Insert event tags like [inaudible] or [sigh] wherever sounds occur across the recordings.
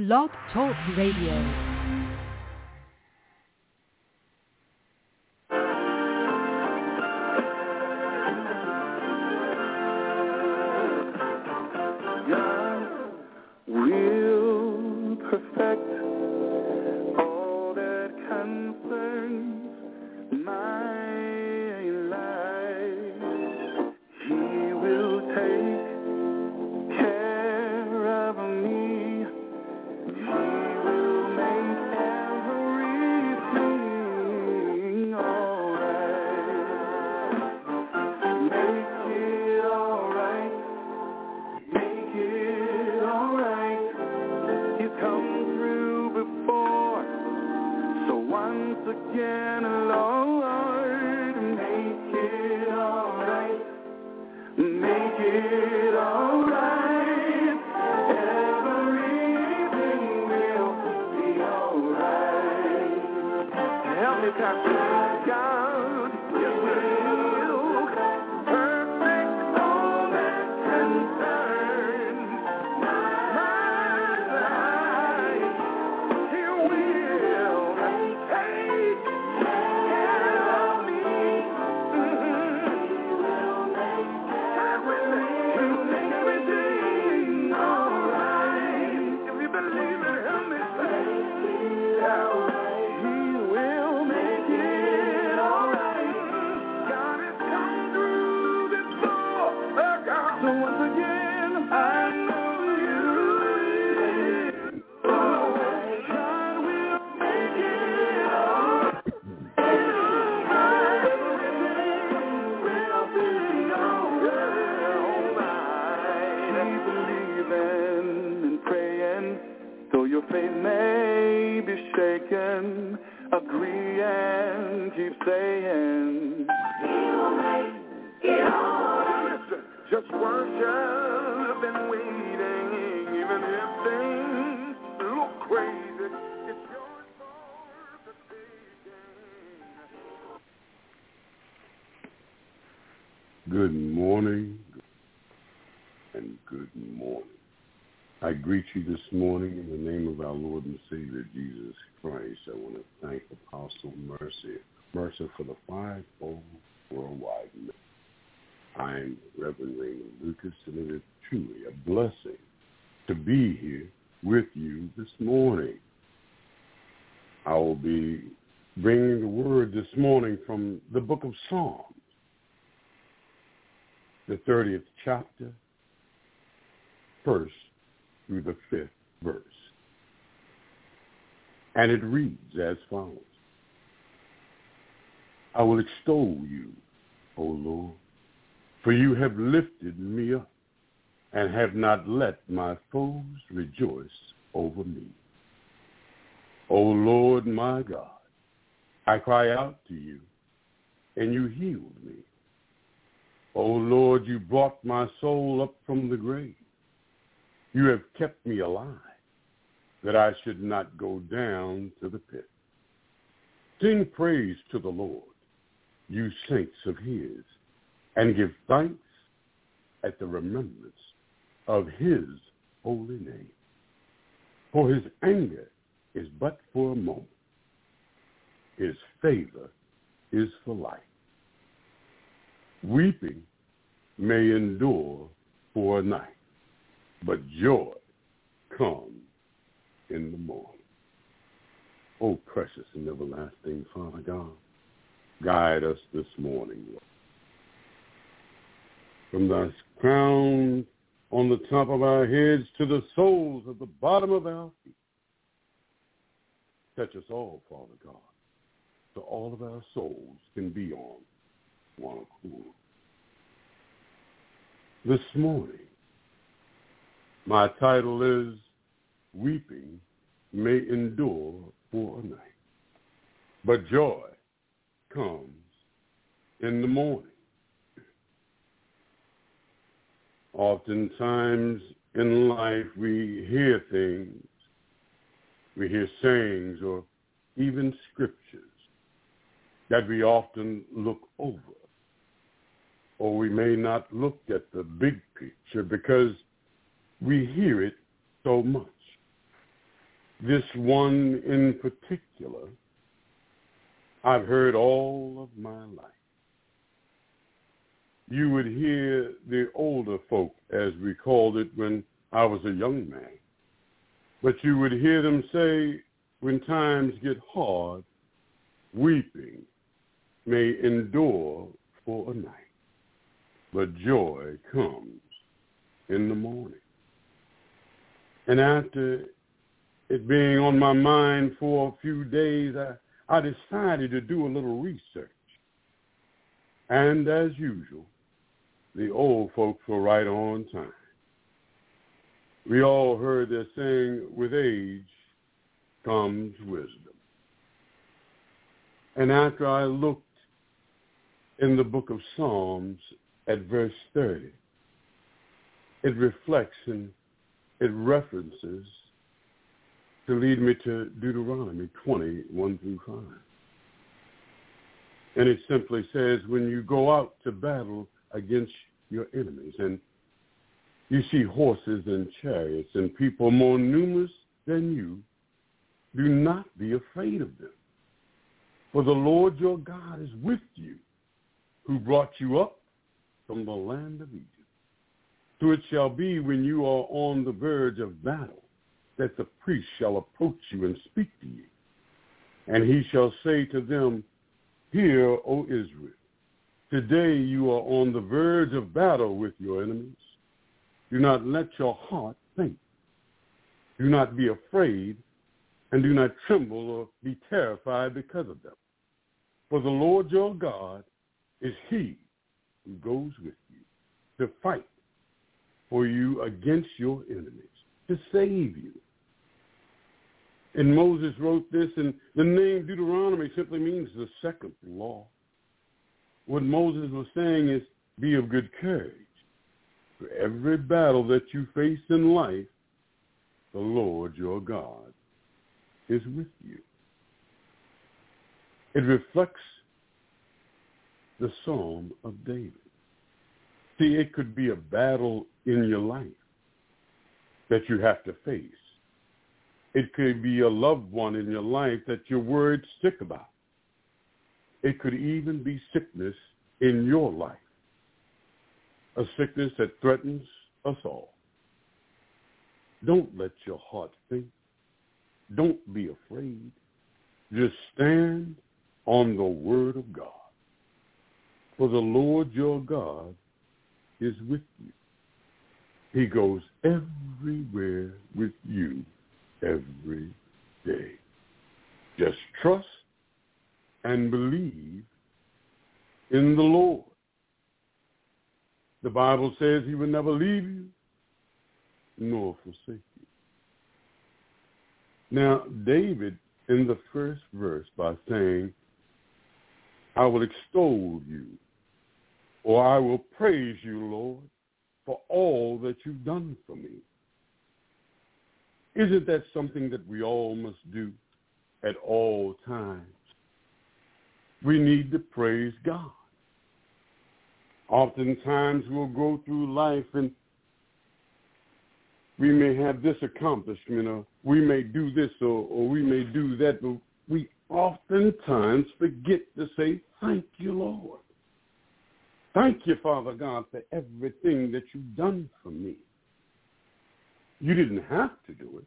Blog Talk Radio. Greet you this morning in the name of our Lord and Savior Jesus Christ. I want to thank Apostle Mercy, Mercer for the fivefold worldwide ministry. I'm Reverend Raymond Lucas, and it is truly a blessing to be here with you this morning. I will be bringing the word this morning from the book of Psalms, the 30th chapter, first through the fifth verse. And it reads as follows. I will extol you, O Lord, for you have lifted me up and have not let my foes rejoice over me. O Lord my God, I cry out to you, and you healed me. O Lord, you brought my soul up from the grave. You have kept me alive, that I should not go down to the pit. Sing praise to the Lord, you saints of his, and give thanks at the remembrance of his holy name. For his anger is but for a moment. His favor is for life. Weeping may endure for a night, but joy comes in the morning. Oh, precious and everlasting Father God, guide us this morning, Lord. From the crown on the top of our heads to the soles at the bottom of our feet. Touch us all, Father God, so all of our souls can be on one accord. This morning, my title is Weeping May Endure for a Night, but Joy Comes in the Morning. Oftentimes in life we hear things, we hear sayings or even scriptures that we often look over. Or we may not look at the big picture because we hear it so much. this one in particular, I've heard all of my life. You would hear the older folk, as we called it when I was a young man, but you would hear them say, when times get hard, weeping may endure for a night, but joy comes in the morning. And after it being on my mind for a few days, I, I decided to do a little research. And as usual, the old folks were right on time. We all heard their saying, with age comes wisdom. And after I looked in the book of Psalms at verse 30, it reflects and it references to lead me to Deuteronomy 20, 1 through 5. And it simply says, when you go out to battle against your enemies and you see horses and chariots and people more numerous than you, do not be afraid of them. For the Lord your God is with you, who brought you up from the land of Egypt. So it shall be when you are on the verge of battle that the priest shall approach you and speak to you. And he shall say to them, Hear, O Israel, today you are on the verge of battle with your enemies. Do not let your heart faint. Do not be afraid, and do not tremble or be terrified because of them. For the Lord your God is he who goes with you to fight for you against your enemies, to save you. And Moses wrote this, and the name Deuteronomy simply means the second law. What Moses was saying is, be of good courage. For every battle that you face in life, the Lord your God is with you. It reflects the Psalm of David. See, it could be a battle in your life that you have to face. It could be a loved one in your life that you're worried sick about. It could even be sickness in your life, a sickness that threatens us all. Don't let your heart faint. Don't be afraid. Just stand on the word of God. For the Lord your God is with you. He goes everywhere with you every day. Just trust and believe in the Lord. The Bible says he will never leave you nor forsake you. Now, David in the first verse by saying, I will extol you, or I will praise you, Lord, for all that you've done for me. Isn't that something that we all must do at all times? We need to praise God. Oftentimes we'll go through life and we may have this accomplishment or we may do this or, or we may do that, but we oftentimes forget to say, thank you, Lord. Thank you, Father God, for everything that you've done for me. You didn't have to do it,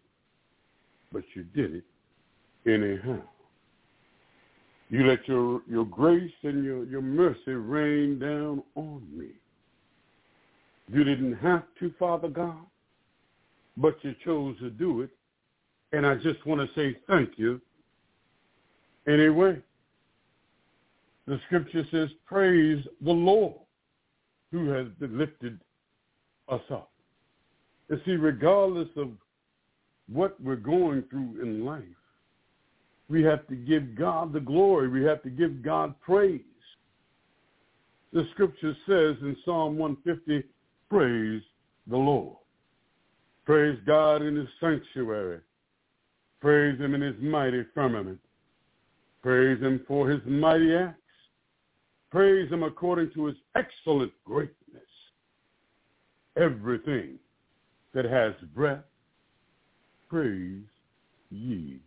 but you did it anyhow. You let your, your grace and your, your mercy rain down on me. You didn't have to, Father God, but you chose to do it. And I just want to say thank you anyway. The scripture says, praise the Lord who has lifted us up. You see, regardless of what we're going through in life, we have to give God the glory. We have to give God praise. The scripture says in Psalm 150, praise the Lord. Praise God in his sanctuary. Praise him in his mighty firmament. Praise him for his mighty acts. Praise him according to his excellent greatness. Everything that has breath, praise ye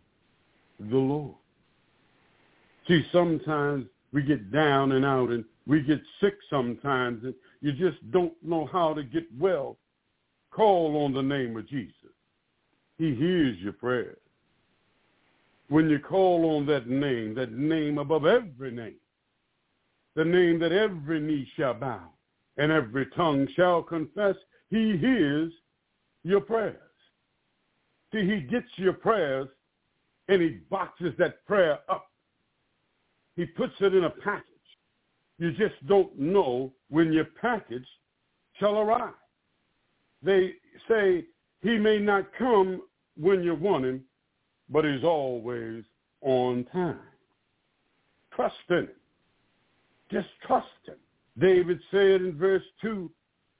the Lord. See, sometimes we get down and out and we get sick sometimes and you just don't know how to get well. Call on the name of Jesus. He hears your prayers. When you call on that name, that name above every name, the name that every knee shall bow and every tongue shall confess, he hears your prayers. See, he gets your prayers and he boxes that prayer up. He puts it in a package. You just don't know when your package shall arrive. They say he may not come when you want him, but he's always on time. Trust in him. Just trust him. David said in verse 2,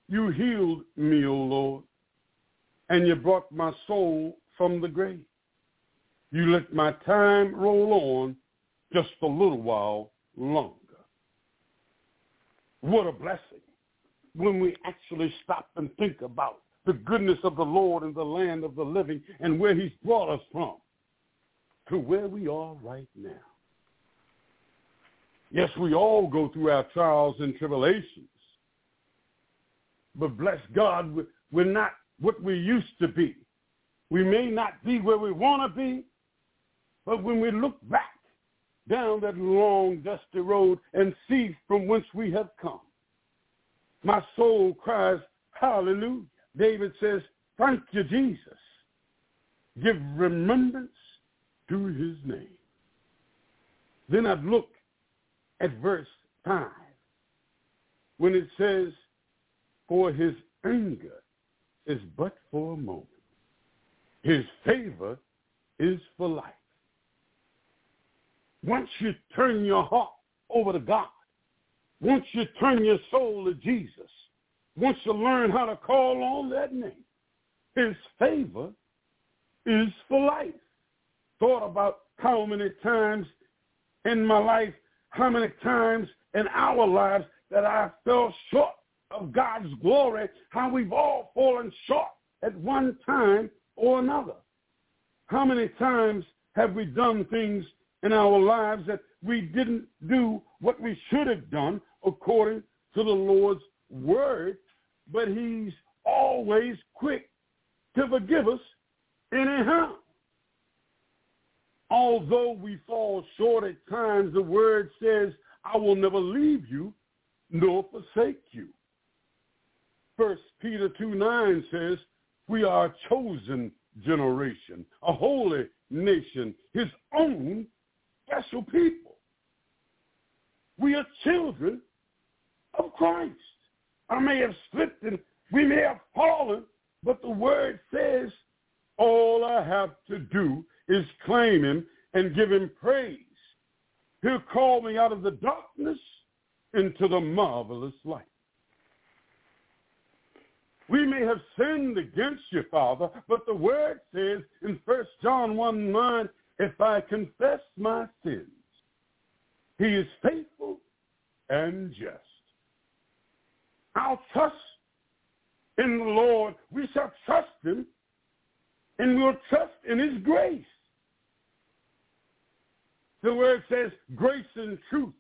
you healed me, O Lord, and you brought my soul from the grave. You let my time roll on just a little while longer. What a blessing when we actually stop and think about the goodness of the Lord in the land of the living and where he's brought us from to where we are right now. Yes, we all go through our trials and tribulations. But bless God, we're not what we used to be. We may not be where we want to be, but when we look back down that long, dusty road and see from whence we have come, my soul cries, hallelujah. David says, thank you, Jesus. Give remembrance to his name. Then I'd look at verse 5 when it says, for his anger is but for a moment. His favor is for life. Once you turn your heart over to God, once you turn your soul to Jesus, once you learn how to call on that name, his favor is for life. Thought about how many times in my life, how many times in our lives that I fell short of God's glory, how we've all fallen short at one time or another. How many times have we done things in our lives that we didn't do what we should have done according to the Lord's word, but he's always quick to forgive us anyhow. Although we fall short at times, the word says, I will never leave you nor forsake you. First Peter 2 9 says, we are a chosen generation, a holy nation, his own special people. We are children of Christ. I may have slipped and we may have fallen, but the word says all I have to do is claim him and him praise. He'll call me out of the darkness into the marvelous light. We may have sinned against you, Father, but the word says in 1 John 1, 9, if I confess my sins, he is faithful and just. I'll trust in the Lord. We shall trust him and we'll trust in his grace. The word says grace and truth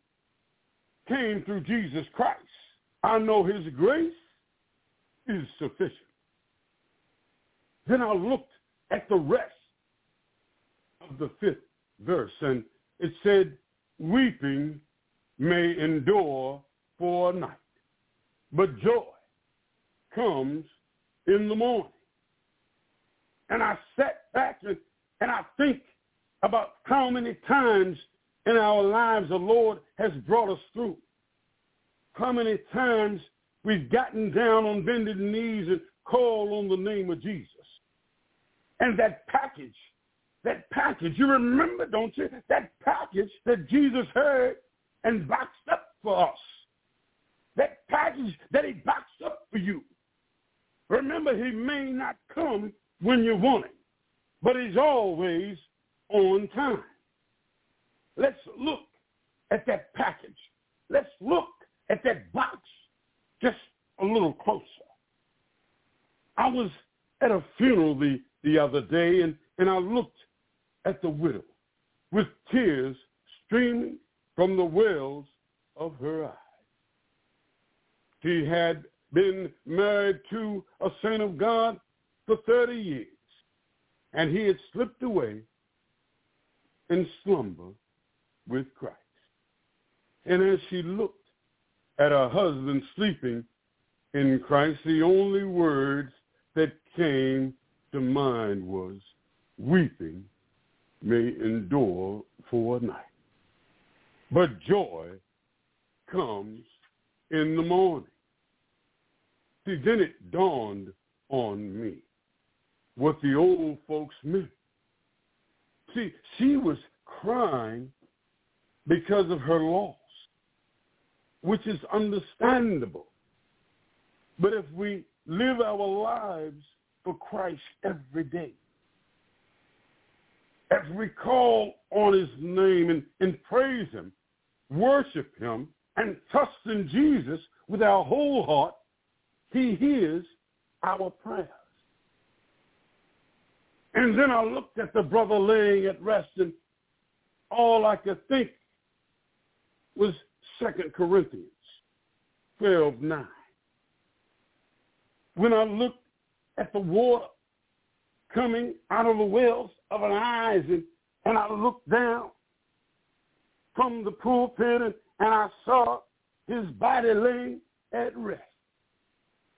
came through Jesus Christ. I know his grace is sufficient. Then I looked at the rest of the fifth verse, and it said, weeping may endure for a night, but joy comes in the morning. And I sat back and, and I think about how many times in our lives the Lord has brought us through. How many times we've gotten down on bended knees and called on the name of Jesus. And that package, that package, you remember, don't you? That package that Jesus heard and boxed up for us. That package that he boxed up for you. Remember, he may not come when you want him, but he's always on time. Let's look at that package. Let's look at that box just a little closer. I was at a funeral the, the other day and, and I looked at the widow with tears streaming from the wells of her eyes. She had been married to a saint of God for 30 years, and he had slipped away in slumber with Christ. And as she looked at her husband sleeping in Christ, the only words that came to mind was, weeping may endure for a night, but joy comes in the morning. See, then it dawned on me what the old folks meant. See, she was crying because of her loss, which is understandable. But if we live our lives for Christ every day, as we call on his name and, and praise him, worship him, and trust in Jesus with our whole heart, he hears our prayers. And then I looked at the brother laying at rest, and all I could think was Second Corinthians 12, 9. When I looked at the water coming out of the wells of an eyes, and, and I looked down from the pulpit, and, and I saw his body laying at rest.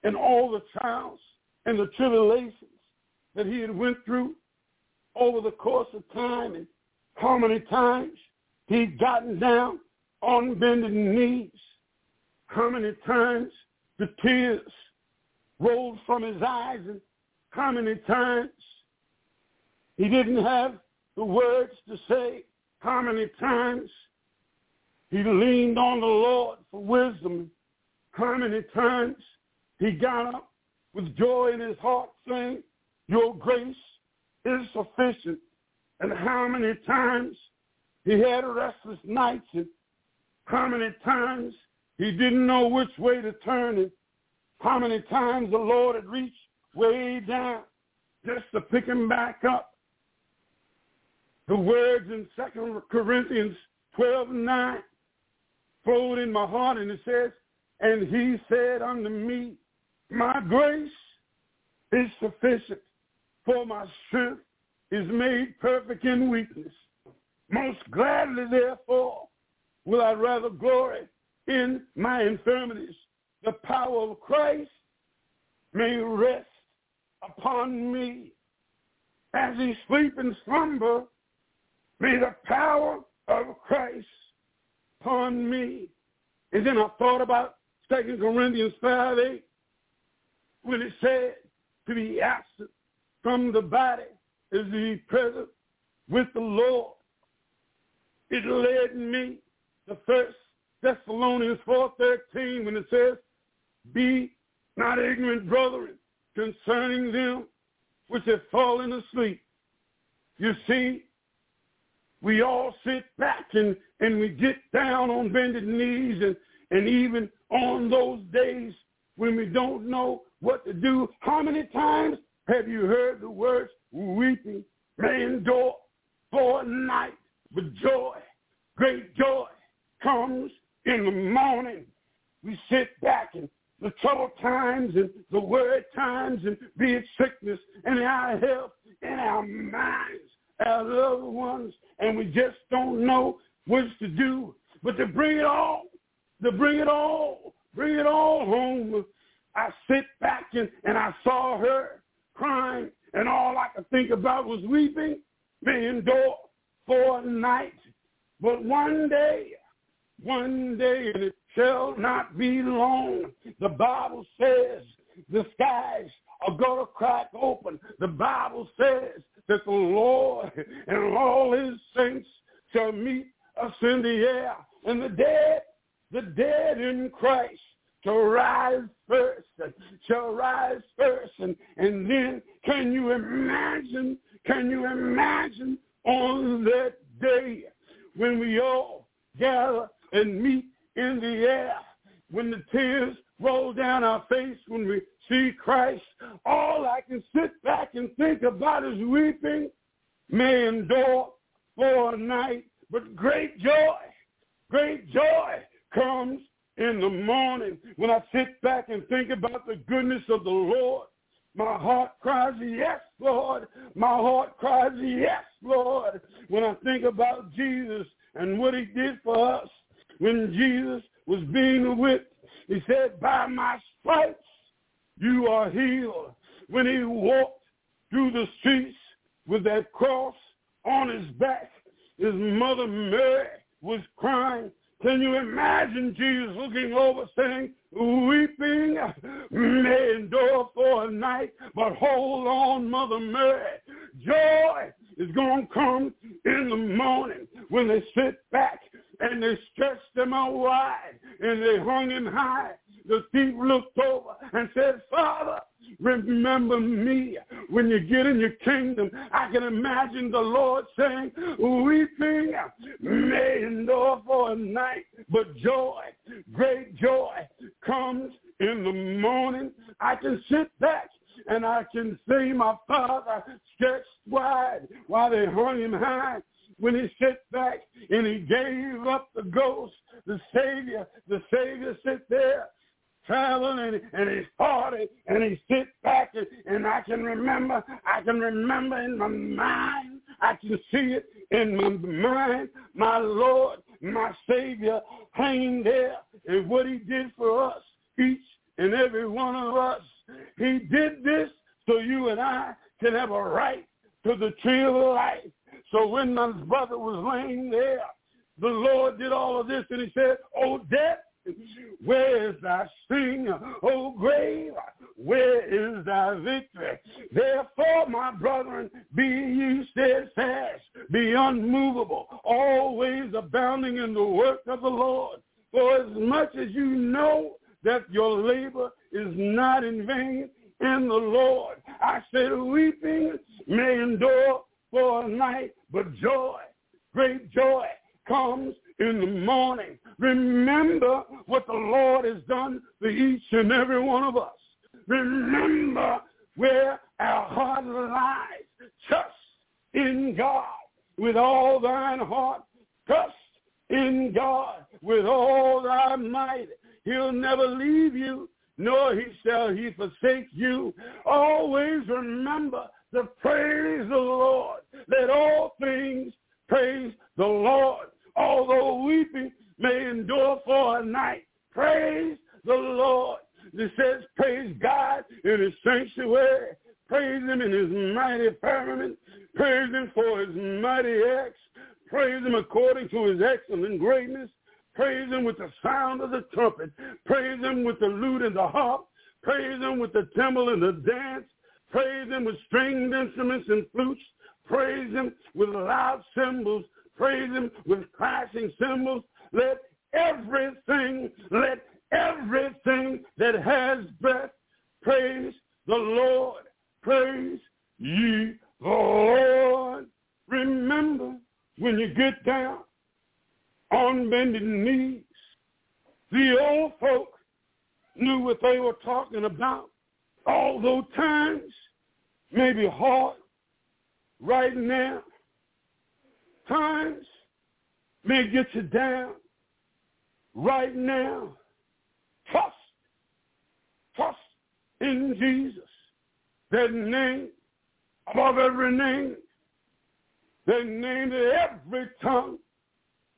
And all the trials and the tribulations that he had went through over the course of time and how many times he'd gotten down on bended knees, how many times the tears rolled from his eyes and how many times he didn't have the words to say, how many times he leaned on the Lord for wisdom, how many times he got up with joy in his heart saying, your grace is sufficient. And how many times he had restless nights and how many times he didn't know which way to turn and how many times the Lord had reached way down just to pick him back up. The words in Second Corinthians 12, 9 flowed in my heart and it says, and he said unto me, my grace is sufficient for my strength is made perfect in weakness. Most gladly, therefore, will I rather glory in my infirmities. The power of Christ may rest upon me. As he sleep and slumber, may the power of Christ upon me. And then I thought about 2 Corinthians 5, 8, when it said to be absent from the body is he present with the Lord. It led me to First Thessalonians 4.13 when it says, Be not ignorant, brethren, concerning them which have fallen asleep. You see, we all sit back and, and we get down on bended knees and, and even on those days when we don't know what to do. How many times have you heard the words, weeping may endure for night, but joy, great joy, comes in the morning. We sit back and the troubled times and the worried times and be it sickness and our health and our minds, our loved ones, and we just don't know what to do. But to bring it all, to bring it all, bring it all home, I sit back and, and I saw her crying, and all I could think about was weeping may endure for a night. But one day, one day, and it shall not be long, the Bible says the skies are going to crack open. The Bible says that the Lord and all his saints shall meet us in the air. And the dead, the dead in Christ shall rise first, shall rise first. And, and then can you imagine, can you imagine on that day when we all gather and meet in the air, when the tears roll down our face, when we see Christ, all I can sit back and think about is weeping may endure for a night, but great joy, great joy comes in the morning when I sit back and think about the goodness of the Lord. My heart cries, yes, Lord. My heart cries, yes, Lord. When I think about Jesus and what he did for us when Jesus was being whipped, he said, by my stripes you are healed. When he walked through the streets with that cross on his back, his mother Mary was crying. Can you imagine Jesus looking over saying, weeping may endure for a night, but hold on, Mother Mary. Joy is going to come in the morning when they sit back and they stretched them out wide and they hung him high. The thief looked over and said, Father, remember me when you get in your kingdom. I can imagine the Lord saying, weeping may endure for a night, but joy, great joy comes in the morning. I can sit back and I can see my father stretched wide while they hung him high when he sat back and he gave up the ghost, the Savior, the Savior sit there traveling and, and he's party and he sit back and, and I can remember, I can remember in my mind, I can see it in my mind, my Lord, my Savior hanging there and what he did for us, each and every one of us. He did this so you and I can have a right to the tree of life. So when my brother was laying there, the Lord did all of this and he said, Oh, death, where is thy sting? O grave, where is thy victory? Therefore, my brethren, be ye steadfast, be unmovable, always abounding in the work of the Lord. For as much as you know that your labor is not in vain in the Lord, I said, weeping may endure for a night, but joy, great joy, comes in the morning. Remember what the Lord has done for each and every one of us. Remember where our heart lies. Trust in God with all thine heart. Trust in God with all thy might. He'll never leave you, nor he shall he forsake you. Always remember to praise the Lord. Let all things praise the Lord. Although weeping may endure for a night, praise the Lord. It says, praise God in his sanctuary. Praise him in his mighty firmament. Praise him for his mighty acts. Praise him according to his excellent greatness. Praise him with the sound of the trumpet. Praise him with the lute and the harp. Praise him with the timbrel and the dance. Praise him with stringed instruments and flutes. Praise him with loud cymbals. Praise him with clashing cymbals. Let everything, let everything that has breath praise the Lord. Praise ye the Lord. Remember when you get down on bended knees, the old folk knew what they were talking about. Although times may be hard right now, times may get you down right now. Trust, trust in Jesus, that name above every name, that name that every tongue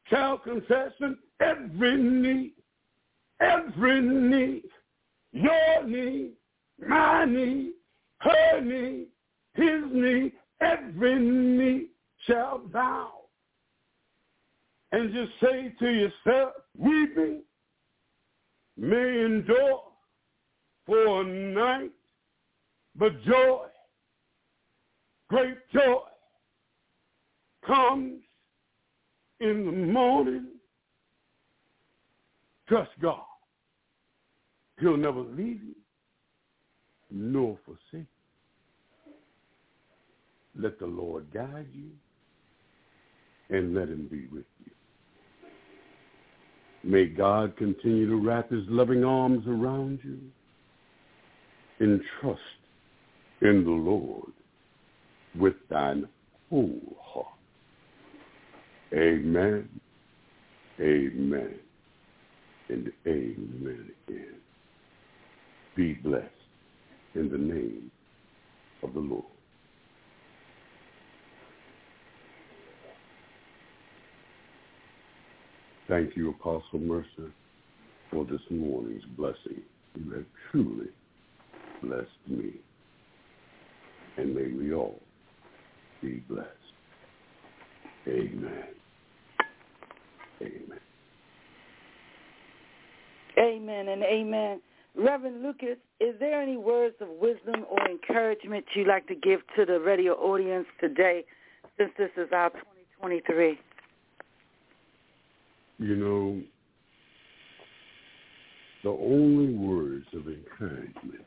shall confess and every knee, every knee, your knee, my knee, her knee, his knee, every knee shall bow. And just say to yourself, weeping may endure for a night, but joy, great joy, comes in the morning. Trust God. He'll never leave you nor forsake. You. Let the Lord guide you and let him be with you. May God continue to wrap his loving arms around you and trust in the Lord with thine whole heart. Amen, amen, and amen again. Be blessed in the name of the Lord. Thank you, Apostle Mercer, for this morning's blessing. You have truly blessed me. And may we all be blessed. Amen. Amen. Amen and amen. Reverend Lucas, is there any words of wisdom or encouragement you'd like to give to the radio audience today since this is our 2023? You know, the only words of encouragement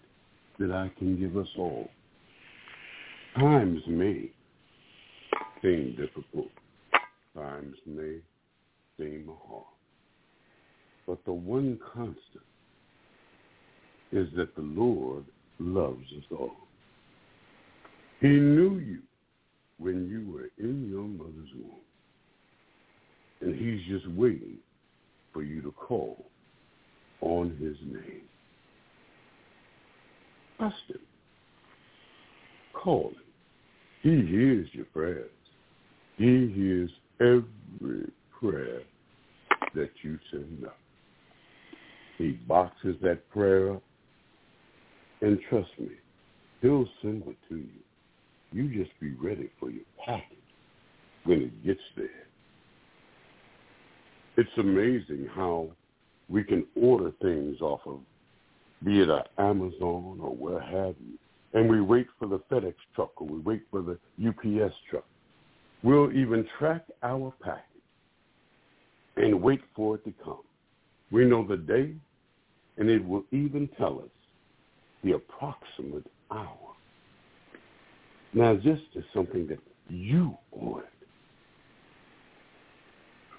that I can give us all, times may seem difficult, times may seem hard, but the one constant is that the Lord loves us all. He knew you when you were in your mother's womb. And he's just waiting for you to call on his name. Trust him. Call him. He hears your prayers. He hears every prayer that you send up. He boxes that prayer up. And trust me, he'll send it to you. You just be ready for your package when it gets there. It's amazing how we can order things off of, be it a Amazon or where have you, and we wait for the FedEx truck or we wait for the UPS truck. We'll even track our package and wait for it to come. We know the day, and it will even tell us the approximate hour. Now, this is something that you ordered.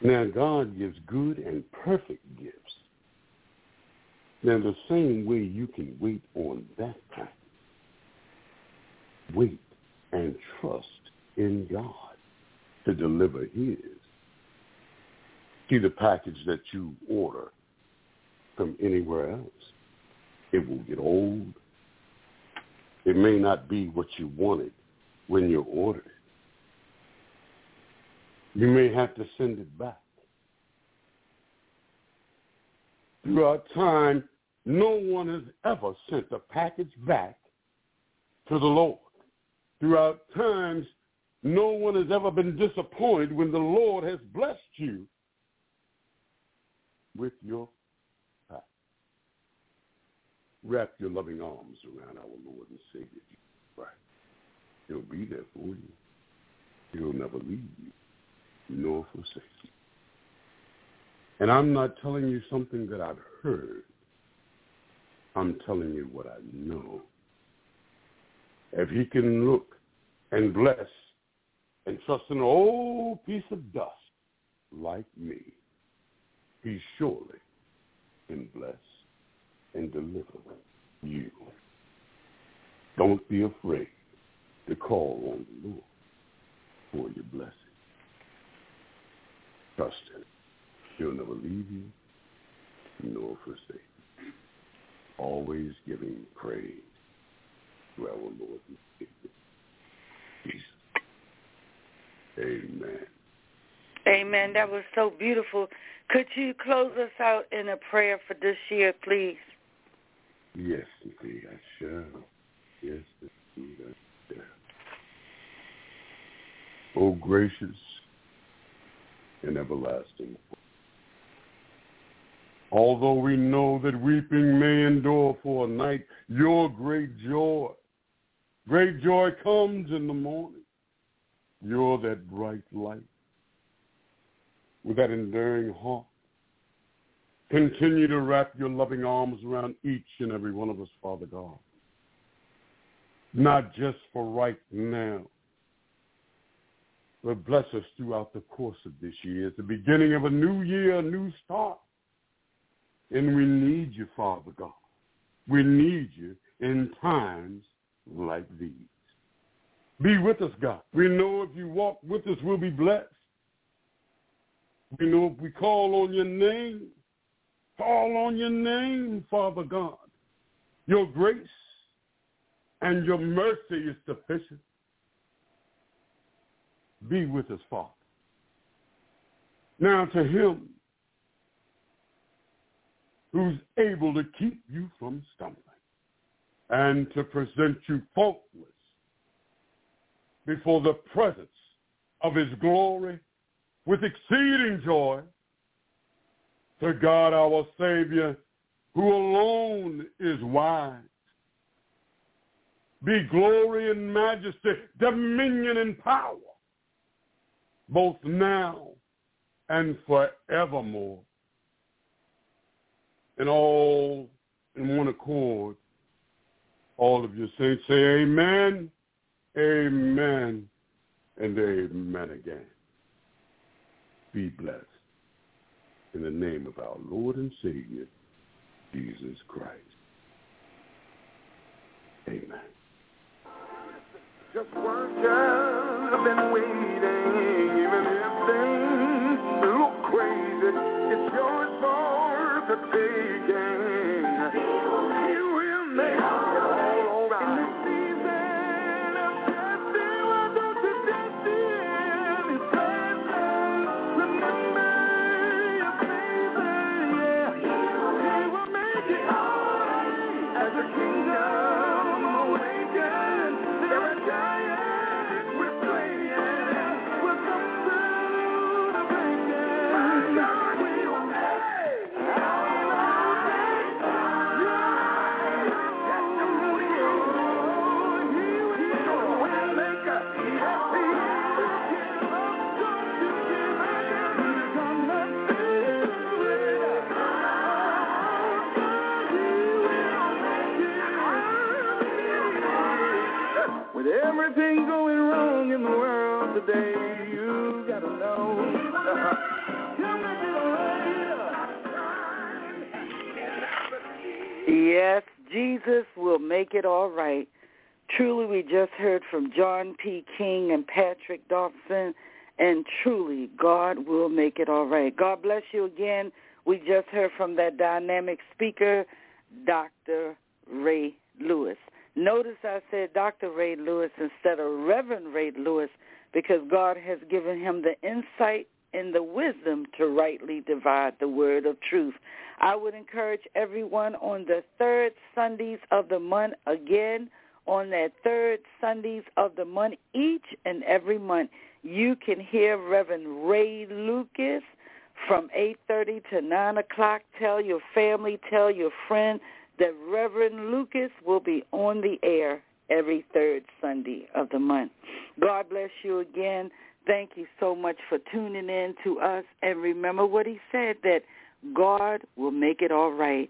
Now, God gives good and perfect gifts. Now, the same way you can wait on that package, wait and trust in God to deliver his. See the package that you order from anywhere else. It will get old. It may not be what you wanted when you ordered it. You may have to send it back. Throughout time, no one has ever sent a package back to the Lord. Throughout times, no one has ever been disappointed when the Lord has blessed you with your package. Wrap your loving arms around our Lord and Savior Jesus Christ. He'll be there for you. He'll never leave you nor forsake you. And I'm not telling you something that I've heard. I'm telling you what I know. If he can look and bless and trust an old piece of dust like me, he surely can bless and deliver you. Don't be afraid to call on the Lord for your blessing. Trust him. He'll never leave you nor forsake you. Always giving praise to our Lord and Savior, Jesus. Amen. Amen. That was so beautiful. Could you close us out in a prayer for this year, please? Yes, indeed, I shall. Yes, indeed, I shall. Oh, gracious and everlasting. Although we know that weeping may endure for a night, your great joy, great joy comes in the morning. You're that bright light with that enduring heart. Continue to wrap your loving arms around each and every one of us, Father God. Not just for right now, but bless us throughout the course of this year. It's the beginning of a new year, a new start. And we need you, Father God. We need you in times like these. Be with us, God. We know if you walk with us, we'll be blessed. We know if we call on your name, call on your name, Father God. Your grace and your mercy is sufficient. Be with us, Father. Now to him who's able to keep you from stumbling and to present you faultless before the presence of his glory with exceeding joy to God our Savior, who alone is wise. Be glory and majesty, dominion and power, both now and forevermore. And all in one accord, all of you saints say amen, amen, and amen again. Be blessed. In the name of our Lord and Savior, Jesus Christ. Amen. Just worship and waiting, for With everything going wrong in the world today, you gotta know. [laughs] Yes, Jesus will make it all right. Truly, we just heard from John P. Kee and Patrick Dobson, and truly, God will make it all right. God bless you again. We just heard from that dynamic speaker, Dr. Ray Lewis. Notice I said Dr. Ray Lewis instead of Reverend Ray Lewis because God has given him the insight and the wisdom to rightly divide the word of truth. I would encourage everyone on the third Sundays of the month again, on that third Sundays of the month, each and every month, you can hear Reverend Ray Lucas from 8.30 to 9 o'clock. Tell your family, tell your friend that Reverend Lucas will be on the air every third Sunday of the month. God bless you again. Thank you so much for tuning in to us. And remember what he said, that God will make it all right.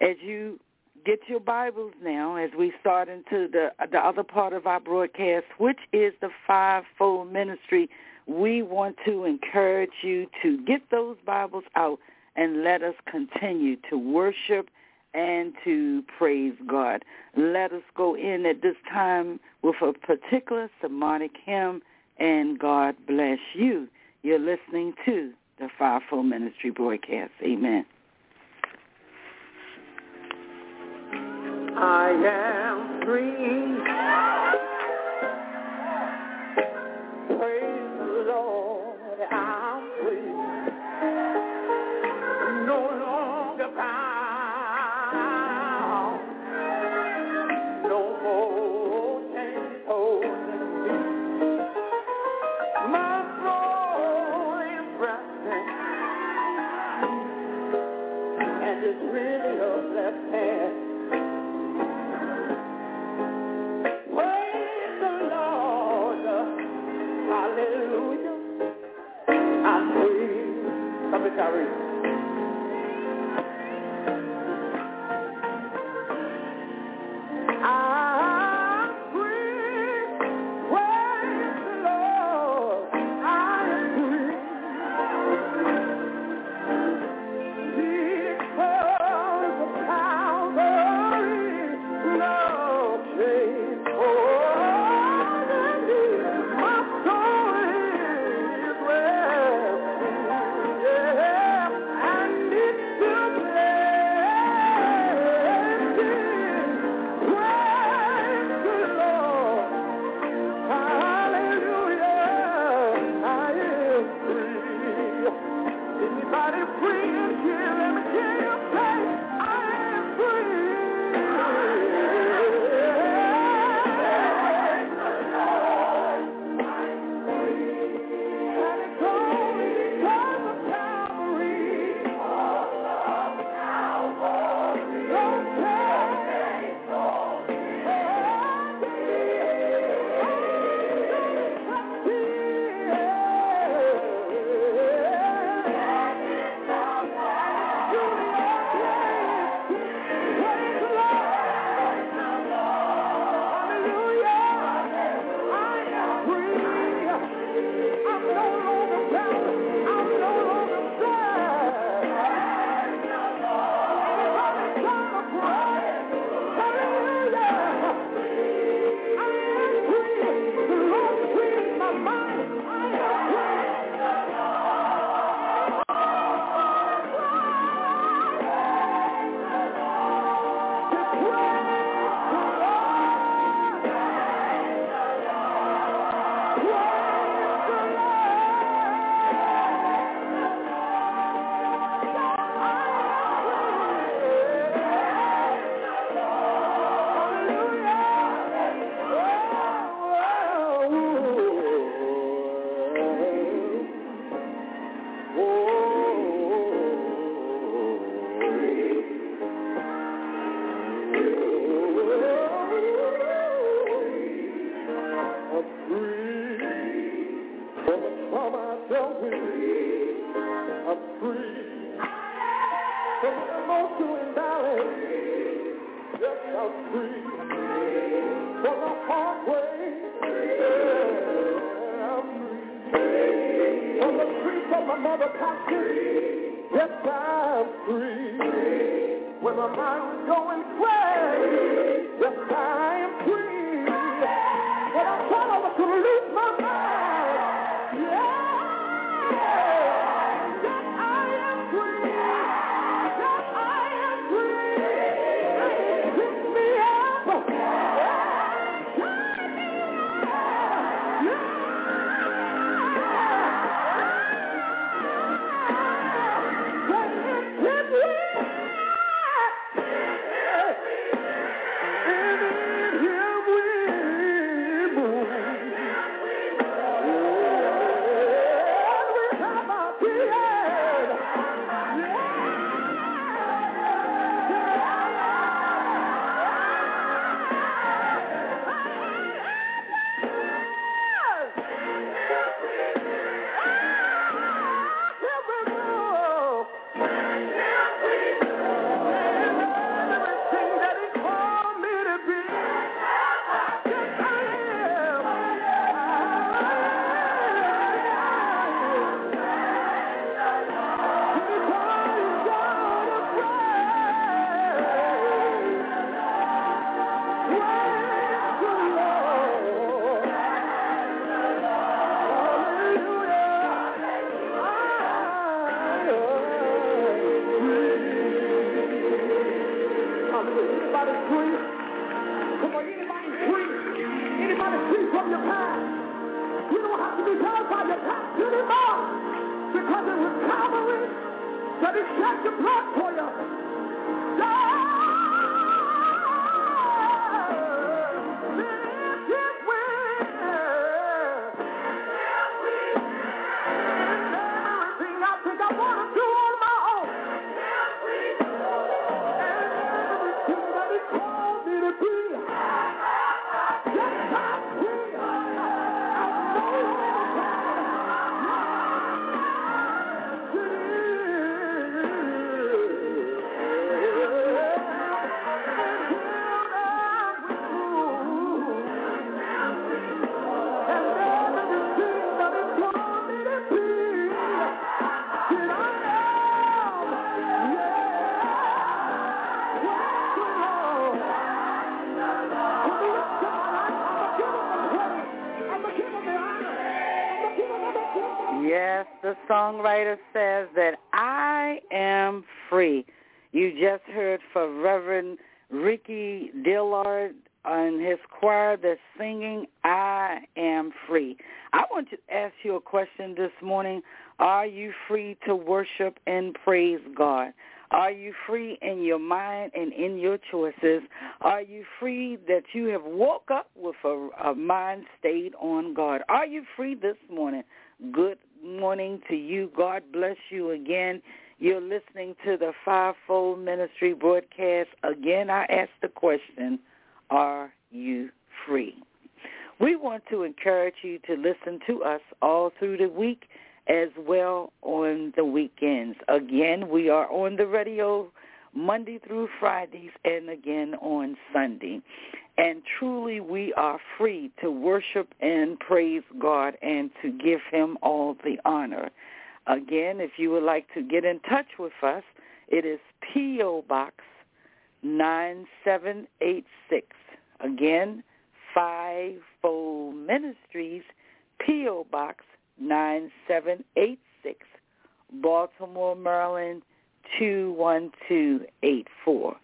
As you get your Bibles now, as we start into the, the other part of our broadcast, which is the fivefold ministry, we want to encourage you to get those Bibles out and let us continue to worship and to praise God. Let us go in at this time with a particular sermonic hymn, and God bless you. You're listening to the Fivefold Ministry broadcast. Amen. I am free. Fridays and again on Sunday. And truly we are free to worship and praise God and to give him all the honor. Again, if you would like to get in touch with us, it is P.O. Box 9786. Again, Fivefold oh Ministries, P.O. Box 9786, Baltimore, Maryland 21284.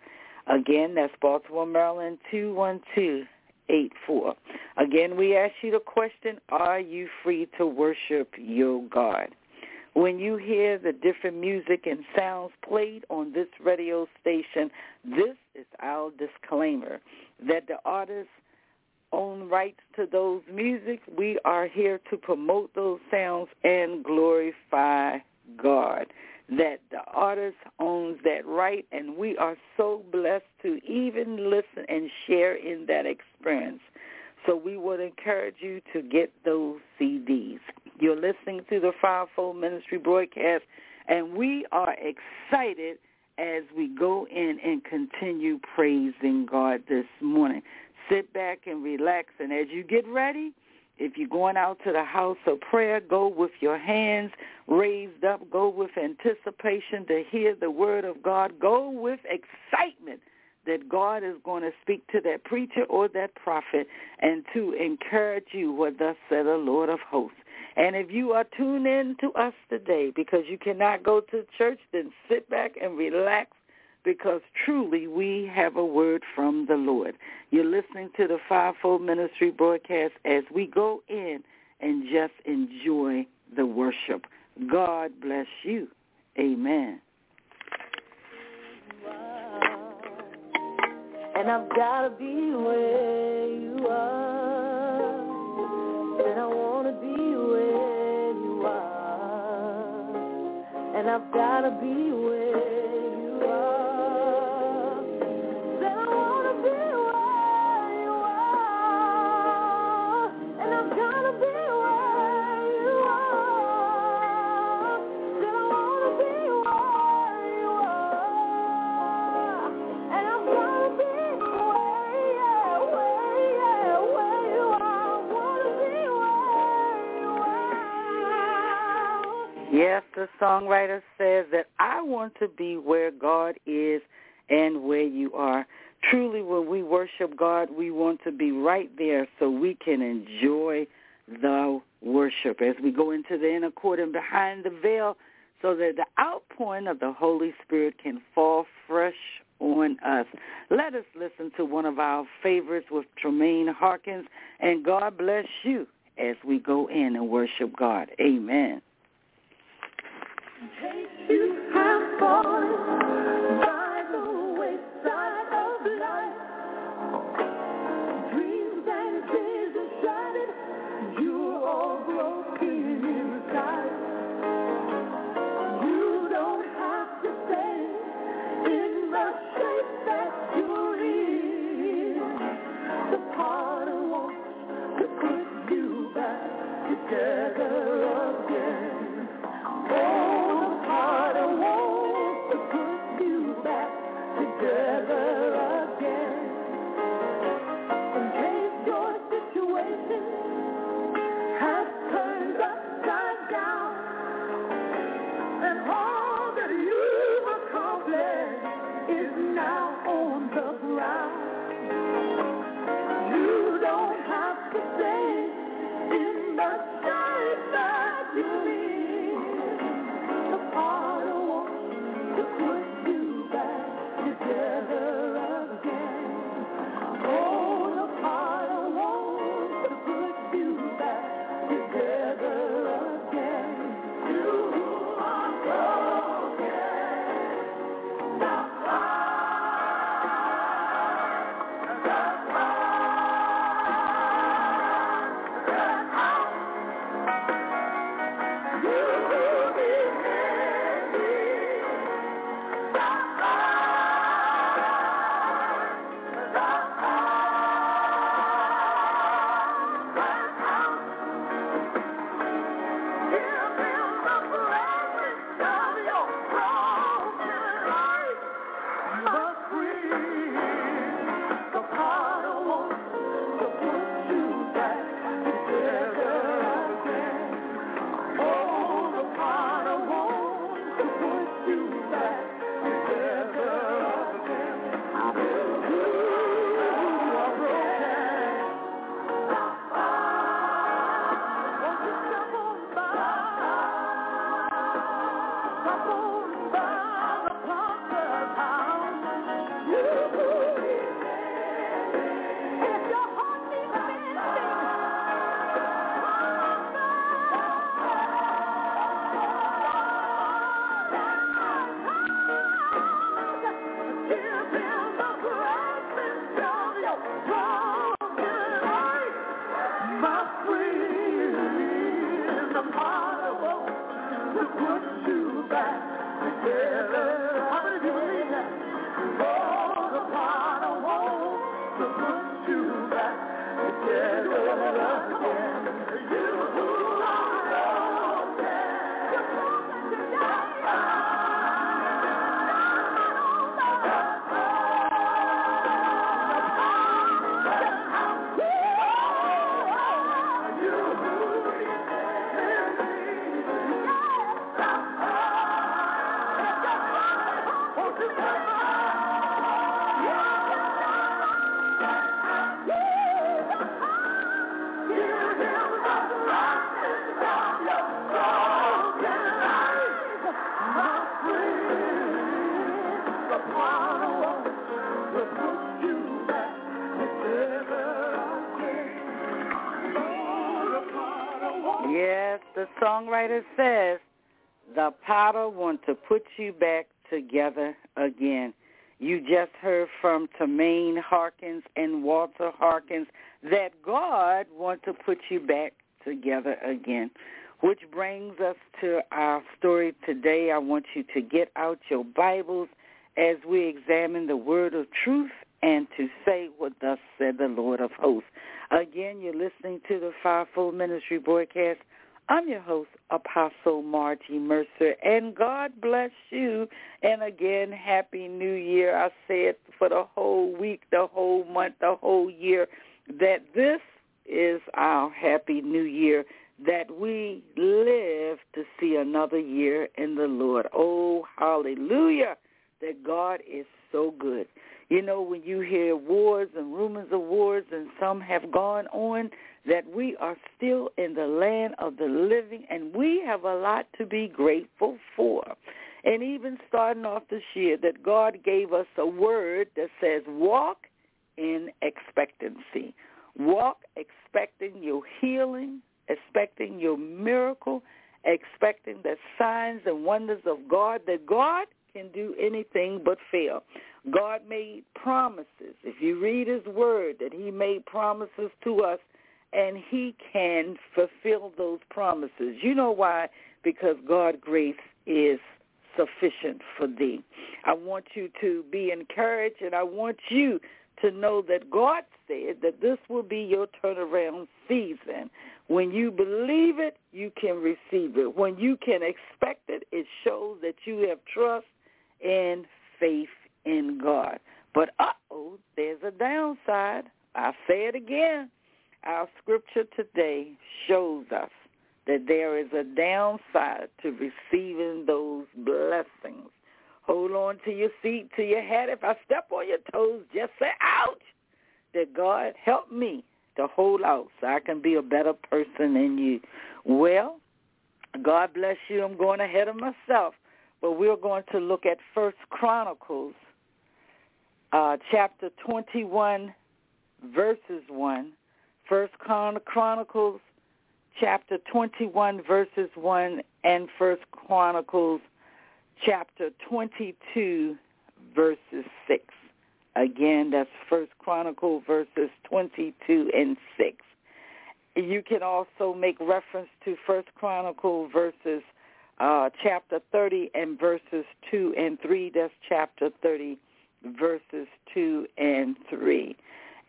Again, that's Baltimore, Maryland 21284. Again, we ask you the question, are you free to worship your God? When you hear the different music and sounds played on this radio station, this is our disclaimer that the artists own rights to those music. We are here to promote those sounds and glorify God. That the artist owns that right, and we are so blessed to even listen and share in that experience. So we would encourage you to get those CDs. You're listening to the Fivefold Ministry broadcast, and we are excited as we go in and continue praising God this morning. Sit back and relax, and as you get ready, if you're going out to the house of prayer, go with your hands raised up. Go with anticipation to hear the word of God. Go with excitement that God is going to speak to that preacher or that prophet and to encourage you what thus said the Lord of hosts. And if you are tuned in to us today because you cannot go to church, then sit back and relax because truly we have a word from the Lord. You're listening to the Fivefold Ministry broadcast as we go in and just enjoy the worship. God bless you. Amen. And I've got to be where you are. And I want to be where you are. And I've got to be the songwriter says that I want to be where God is and where you are. Truly, when we worship God, we want to be right there so we can enjoy the worship as we go into the inner court and behind the veil so that the outpouring of the Holy Spirit can fall fresh on us. Let us listen to one of our favorites with Tramaine Hawkins, and God bless you as we go in and worship God. Amen. You have fallen songwriter says, the potter want to put you back together again. You just heard from Tramaine Hawkins and Walter Hawkins that God wants to put you back together again. Which brings us to our story today. I want you to get out your Bibles as we examine the word of truth and to say what thus said the Lord of hosts. Again, you're listening to the Fivefold Ministry broadcast. I'm your host, Apostle Margie Mercer, and God bless you. And again, Happy New Year. I said for the whole week, the whole month, the whole year, that this is our Happy New Year, that we live to see another year in the Lord. Oh, hallelujah, that God is so good. You know, when you hear wars and rumors of wars, and some have gone on, that we are still in the land of the living, and we have a lot to be grateful for. And even starting off this year, that God gave us a word that says, walk in expectancy. Walk expecting your healing, expecting your miracle, expecting the signs and wonders of God, that God can do anything but fail. God made promises. If you read his word, that he made promises to us, and he can fulfill those promises. You know why? Because God's grace is sufficient for thee. I want you to be encouraged, and I want you to know that God said that this will be your turnaround season. When you believe it, you can receive it. When you can expect it, it shows that you have trust and faith in God. But uh-oh, there's a downside. I'll say it again. Our scripture today shows us that there is a downside to receiving those blessings. Hold on to your seat, to your hat. If I step on your toes, just say, ouch, that God help me to hold out so I can be a better person than you. Well, God bless you. I'm going ahead of myself. But we're going to look at First Chronicles uh, chapter 21, verses 1. First Chronicles chapter 21, verses 1, and First Chronicles chapter 22, verses 6. Again, that's First Chronicle verses 22 and 6. You can also make reference to First Chronicle verses uh, chapter 30 and verses 2 and 3. That's chapter 30 verses 2 and 3.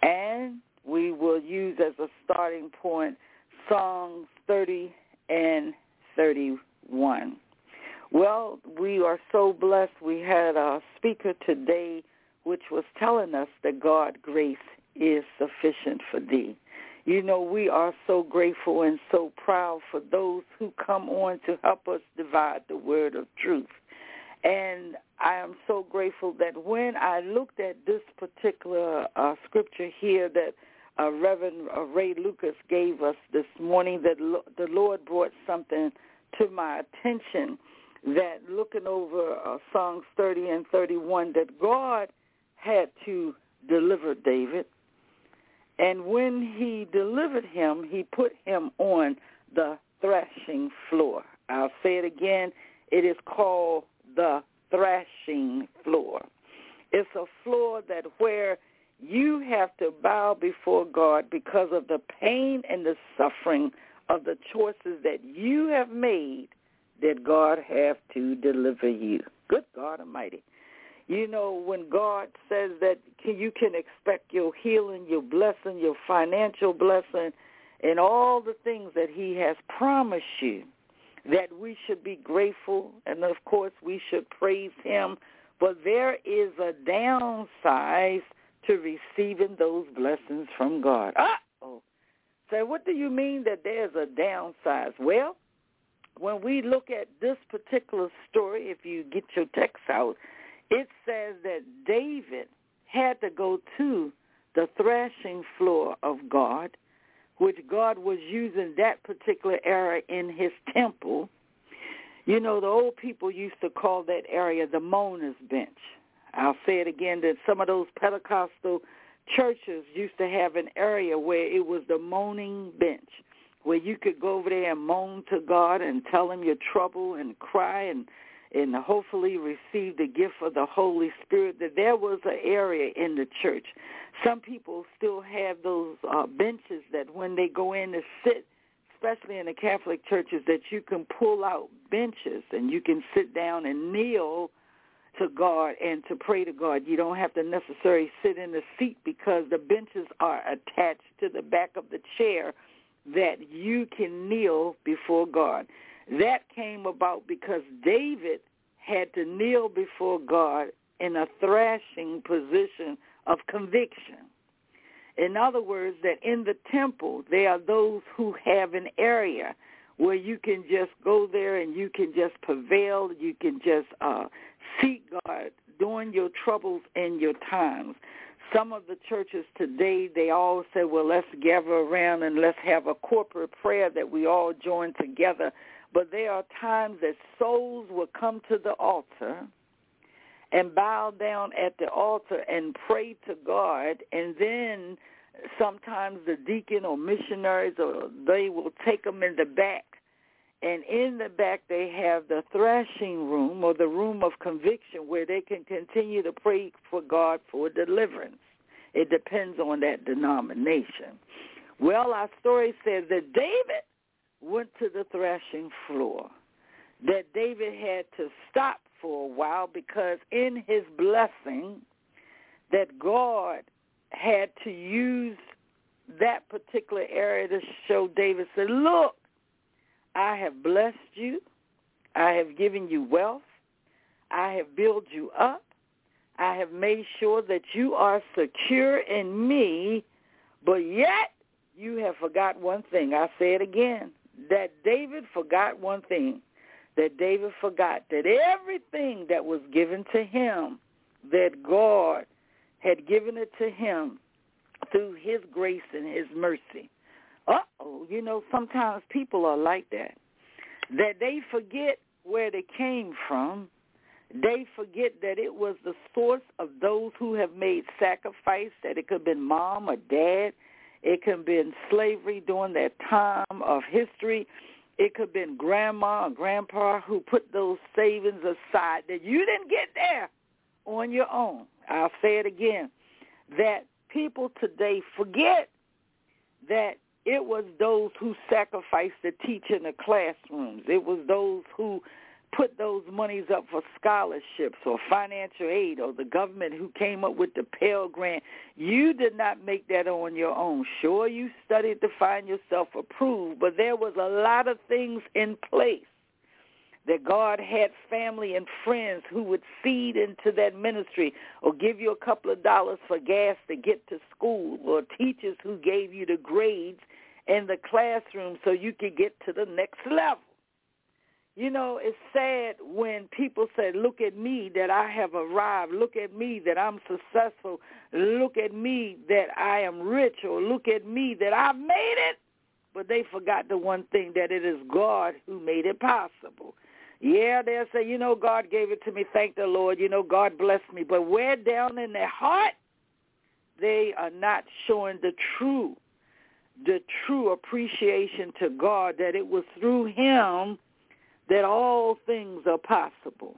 And we will use as a starting point Songs 30 and 31. Well, we are so blessed. We had a speaker today which was telling us that God grace is sufficient for thee. You know, we are so grateful and so proud for those who come on to help us divide the word of truth. And I am so grateful that when I looked at this particular uh, scripture here that uh, Reverend uh, Ray Lucas gave us this morning, that lo- the Lord brought something to my attention that looking over uh, Songs 30 and 31, that God had to deliver David. And when he delivered him, he put him on the threshing floor. I'll say it again. It is called the threshing floor. It's a floor that where you have to bow before God because of the pain and the suffering of the choices that you have made that God have to deliver you. Good God Almighty. You know, when God says that you can expect your healing, your blessing, your financial blessing, and all the things that he has promised you, that we should be grateful, and of course we should praise him. But there is a downside to receiving those blessings from God. Uh-oh. So what do you mean that there's a downside? Well, when we look at this particular story, if you get your text out, it says that David had to go to the threshing floor of God, which God was using that particular area in his temple. You know, the old people used to call that area the mourner's bench. I'll say it again that some of those Pentecostal churches used to have an area where it was the moaning bench. where you could go over there and moan to God and tell him your trouble and cry and and hopefully receive the gift of the Holy Spirit, that there was an area in the church. Some people still have those uh, benches that when they go in to sit, especially in the Catholic churches, that you can pull out benches and you can sit down and kneel to God and to pray to God. You don't have to necessarily sit in the seat because the benches are attached to the back of the chair that you can kneel before God. That came about because David had to kneel before God in a thrashing position of conviction. In other words, that in the temple, there are those who have an area where you can just go there and you can just prevail, you can just uh, seek God during your troubles and your times. Some of the churches today, they all say, well, let's gather around and let's have a corporate prayer that we all join together. But there are times that souls will come to the altar and bow down at the altar and pray to God, and then sometimes the deacon or missionaries or they will take them in the back and in the back they have the thrashing room or the room of conviction where they can continue to pray for God for deliverance. It depends on that denomination. Well, our story says that David went to the thrashing floor, that David had to stop for a while because in his blessing that God had to use that particular area to show David said, look, I have blessed you. I have given you wealth. I have built you up. I have made sure that you are secure in me, but yet you have forgot one thing. I say it again, that David forgot one thing, that David forgot that everything that was given to him, that God had given it to him through his grace and his mercy uh-oh, you know, sometimes people are like that. That they forget where they came from. They forget that it was the source of those who have made sacrifice, that it could have been mom or dad. It could have been slavery during that time of history. It could have been grandma or grandpa who put those savings aside that you didn't get there on your own. I'll say it again. That people today forget that it was those who sacrificed to teach in the classrooms. It was those who put those monies up for scholarships or financial aid or the government who came up with the Pell Grant. You did not make that on your own. Sure, you studied to find yourself approved, but there was a lot of things in place that God had family and friends who would seed into that ministry or give you a couple of dollars for gas to get to school or teachers who gave you the grades in the classroom so you could get to the next level. You know, it's sad when people say, look at me that I have arrived. Look at me that I'm successful. Look at me that I am rich or look at me that I've made it. But they forgot the one thing, that it is God who made it possible. Yeah, they'll say, you know, God gave it to me. Thank the Lord. You know, God blessed me. But where down in their heart, they are not showing the true the true appreciation to God that it was through him that all things are possible.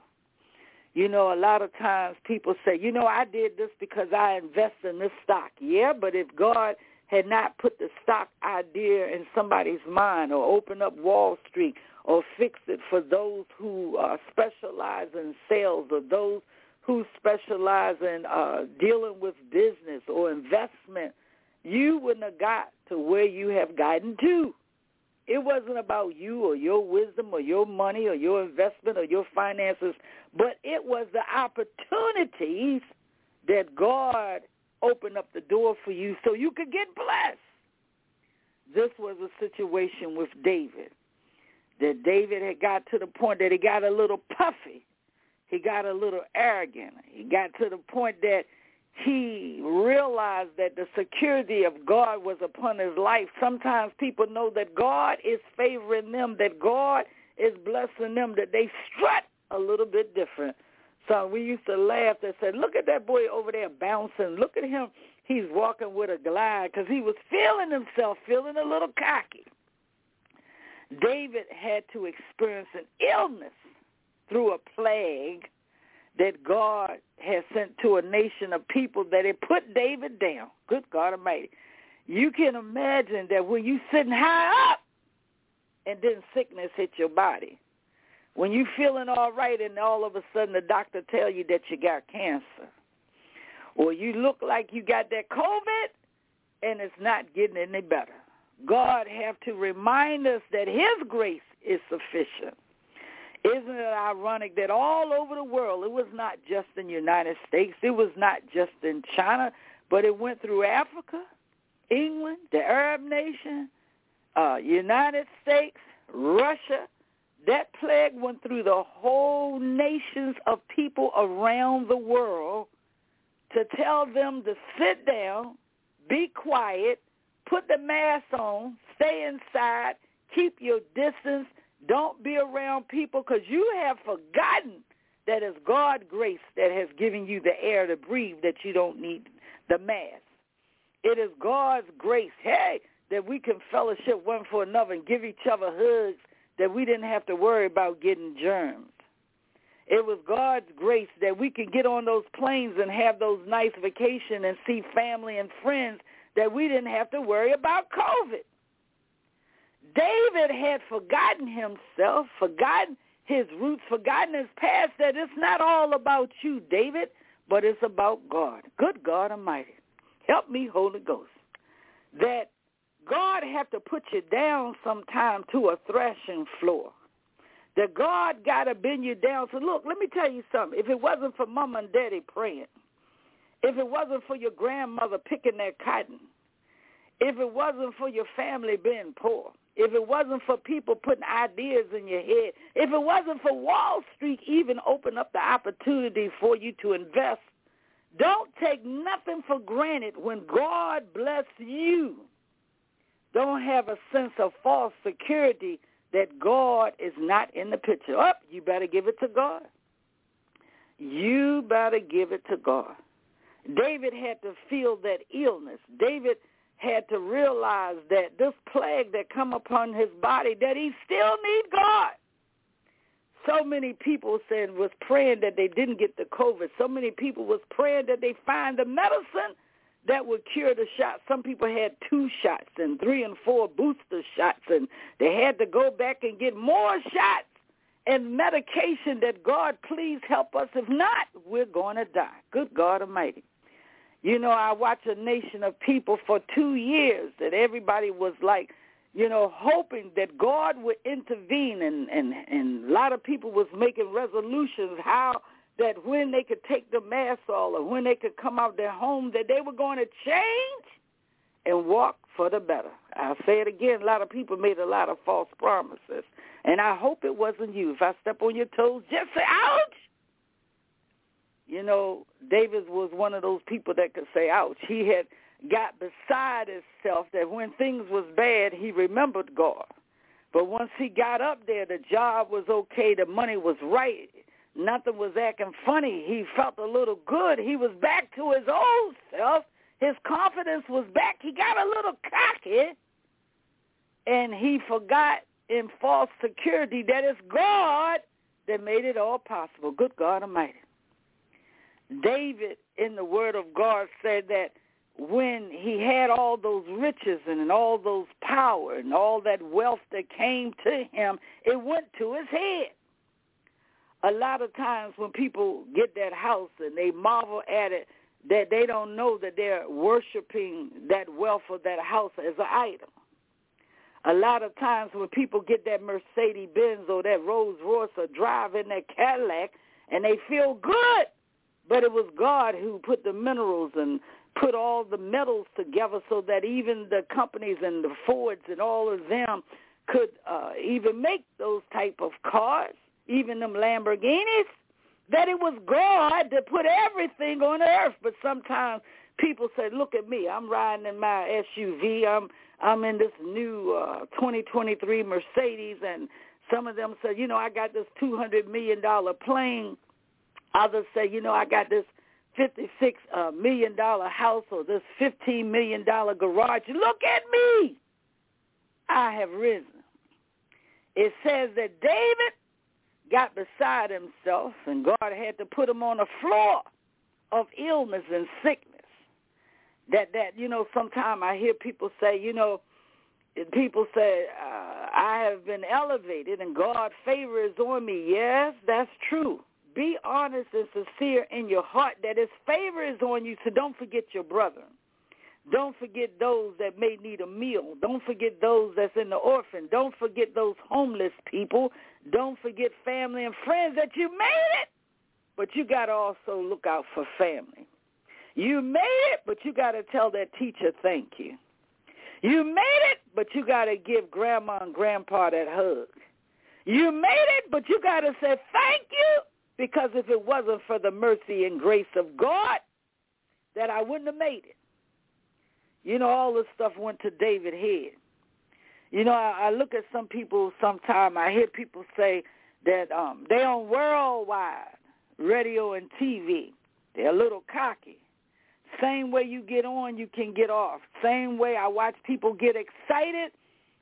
You know, a lot of times people say, you know, I did this because I invest in this stock. Yeah, but if God had not put the stock idea in somebody's mind or opened up Wall Street or fixed it for those who uh, specialize in sales or those who specialize in uh, dealing with business or investment, you wouldn't have got to where you have gotten to. It wasn't about you or your wisdom or your money or your investment or your finances, but it was the opportunities that God opened up the door for you so you could get blessed. This was a situation with David. That David had got to the point that he got a little puffy. He got a little arrogant. He got to the point that he realized that the security of God was upon his life. Sometimes people know that God is favoring them, that God is blessing them, that they strut a little bit different. So we used to laugh and said, look at that boy over there bouncing. Look at him. He's walking with a glide because he was feeling himself, feeling a little cocky. David had to experience an illness through a plague that God has sent to a nation of people that had put David down. Good God Almighty. You can imagine that when you sitting high up and then sickness hit your body. When you feeling all right and all of a sudden the doctor tell you that you got cancer. Or you look like you got that COVID and it's not getting any better. God have to remind us that his grace is sufficient. Isn't it ironic that all over the world, it was not just in the United States, it was not just in China, but it went through Africa, England, the Arab nation, uh, United States, Russia. That plague went through the whole nations of people around the world to tell them to sit down, be quiet, put the mask on, stay inside, keep your distance, don't be around people because you have forgotten that it's God's grace that has given you the air to breathe that you don't need the mask. It is God's grace, hey, that we can fellowship one for another and give each other hugs that we didn't have to worry about getting germs. It was God's grace that we could get on those planes and have those nice vacation and see family and friends that we didn't have to worry about COVID. David had forgotten himself, forgotten his roots, forgotten his past, that it's not all about you, David, but it's about God. Good God Almighty. Help me, Holy Ghost. That God have to put you down sometime to a threshing floor. That God got to bend you down. So look, let me tell you something. If it wasn't for mama and daddy praying, if it wasn't for your grandmother picking that cotton, if it wasn't for your family being poor, if it wasn't for people putting ideas in your head, if it wasn't for Wall Street even open up the opportunity for you to invest, don't take nothing for granted when God bless you. Don't have a sense of false security that God is not in the picture. Up, oh, you better give it to God. You better give it to God. David had to feel that illness. David had to realize that this plague that come upon his body, that he still need God. So many people said was praying that they didn't get the COVID. So many people was praying that they find the medicine that would cure the shot. Some people had two shots and three and four booster shots, and they had to go back and get more shots and medication that God please help us. If not, we're going to die. Good God Almighty. You know, I watched a nation of people for two years that everybody was like, you know, hoping that God would intervene and, and, and a lot of people was making resolutions how that when they could take the mask off or when they could come out their home that they were going to change and walk for the better. I'll say it again, a lot of people made a lot of false promises. And I hope it wasn't you. If I step on your toes, just say, ouch. You know, David was one of those people that could say, ouch. He had got beside himself that when things was bad, he remembered God. But once he got up there, the job was okay, the money was right, nothing was acting funny. He felt a little good. He was back to his old self. His confidence was back. He got a little cocky, and he forgot in false security that it's God that made it all possible. Good God Almighty. David in the Word of God said that when he had all those riches and all those power and all that wealth that came to him, it went to his head. A lot of times when people get that house and they marvel at it, that they don't know that they're worshiping that wealth of that house as an idol. A lot of times when people get that Mercedes Benz or that Rolls Royce or drive in that Cadillac and they feel good, but it was God who put the minerals and put all the metals together so that even the companies and the Fords and all of them could uh, even make those type of cars, even them Lamborghinis. That it was God that put everything on earth. But sometimes people say, "Look at me! I'm riding in my SUV. I'm I'm in this new uh, 2023 Mercedes." And some of them say, "You know, I got this 200 million dollar plane." Others say, you know, I got this fifty-six uh, million dollar house or this fifteen million dollar garage. Look at me. I have risen. it says that David got beside himself and God had to put him on the floor of illness and sickness. That that you know, sometimes I hear people say, you know, people say uh, I have been elevated and God favor is on me. Yes, that's true. Be honest and sincere in your heart that His favor is on you. So don't forget your brother. Don't forget those that may need a meal. Don't forget those that's in the orphan. Don't forget those homeless people. Don't forget family and friends that you made it. But you got to also look out for family. You made it, but you got to tell that teacher thank you. You made it, but you got to give grandma and grandpa that hug. You made it, but you got to say thank you because if it wasn't for the mercy and grace of God, that I wouldn't have made it. You know, all this stuff went to David head. You know, I, I look at some people sometime, I hear people say that um they on worldwide radio and TV. They're a little cocky. Same way you get on, you can get off. Same way I watch people get excited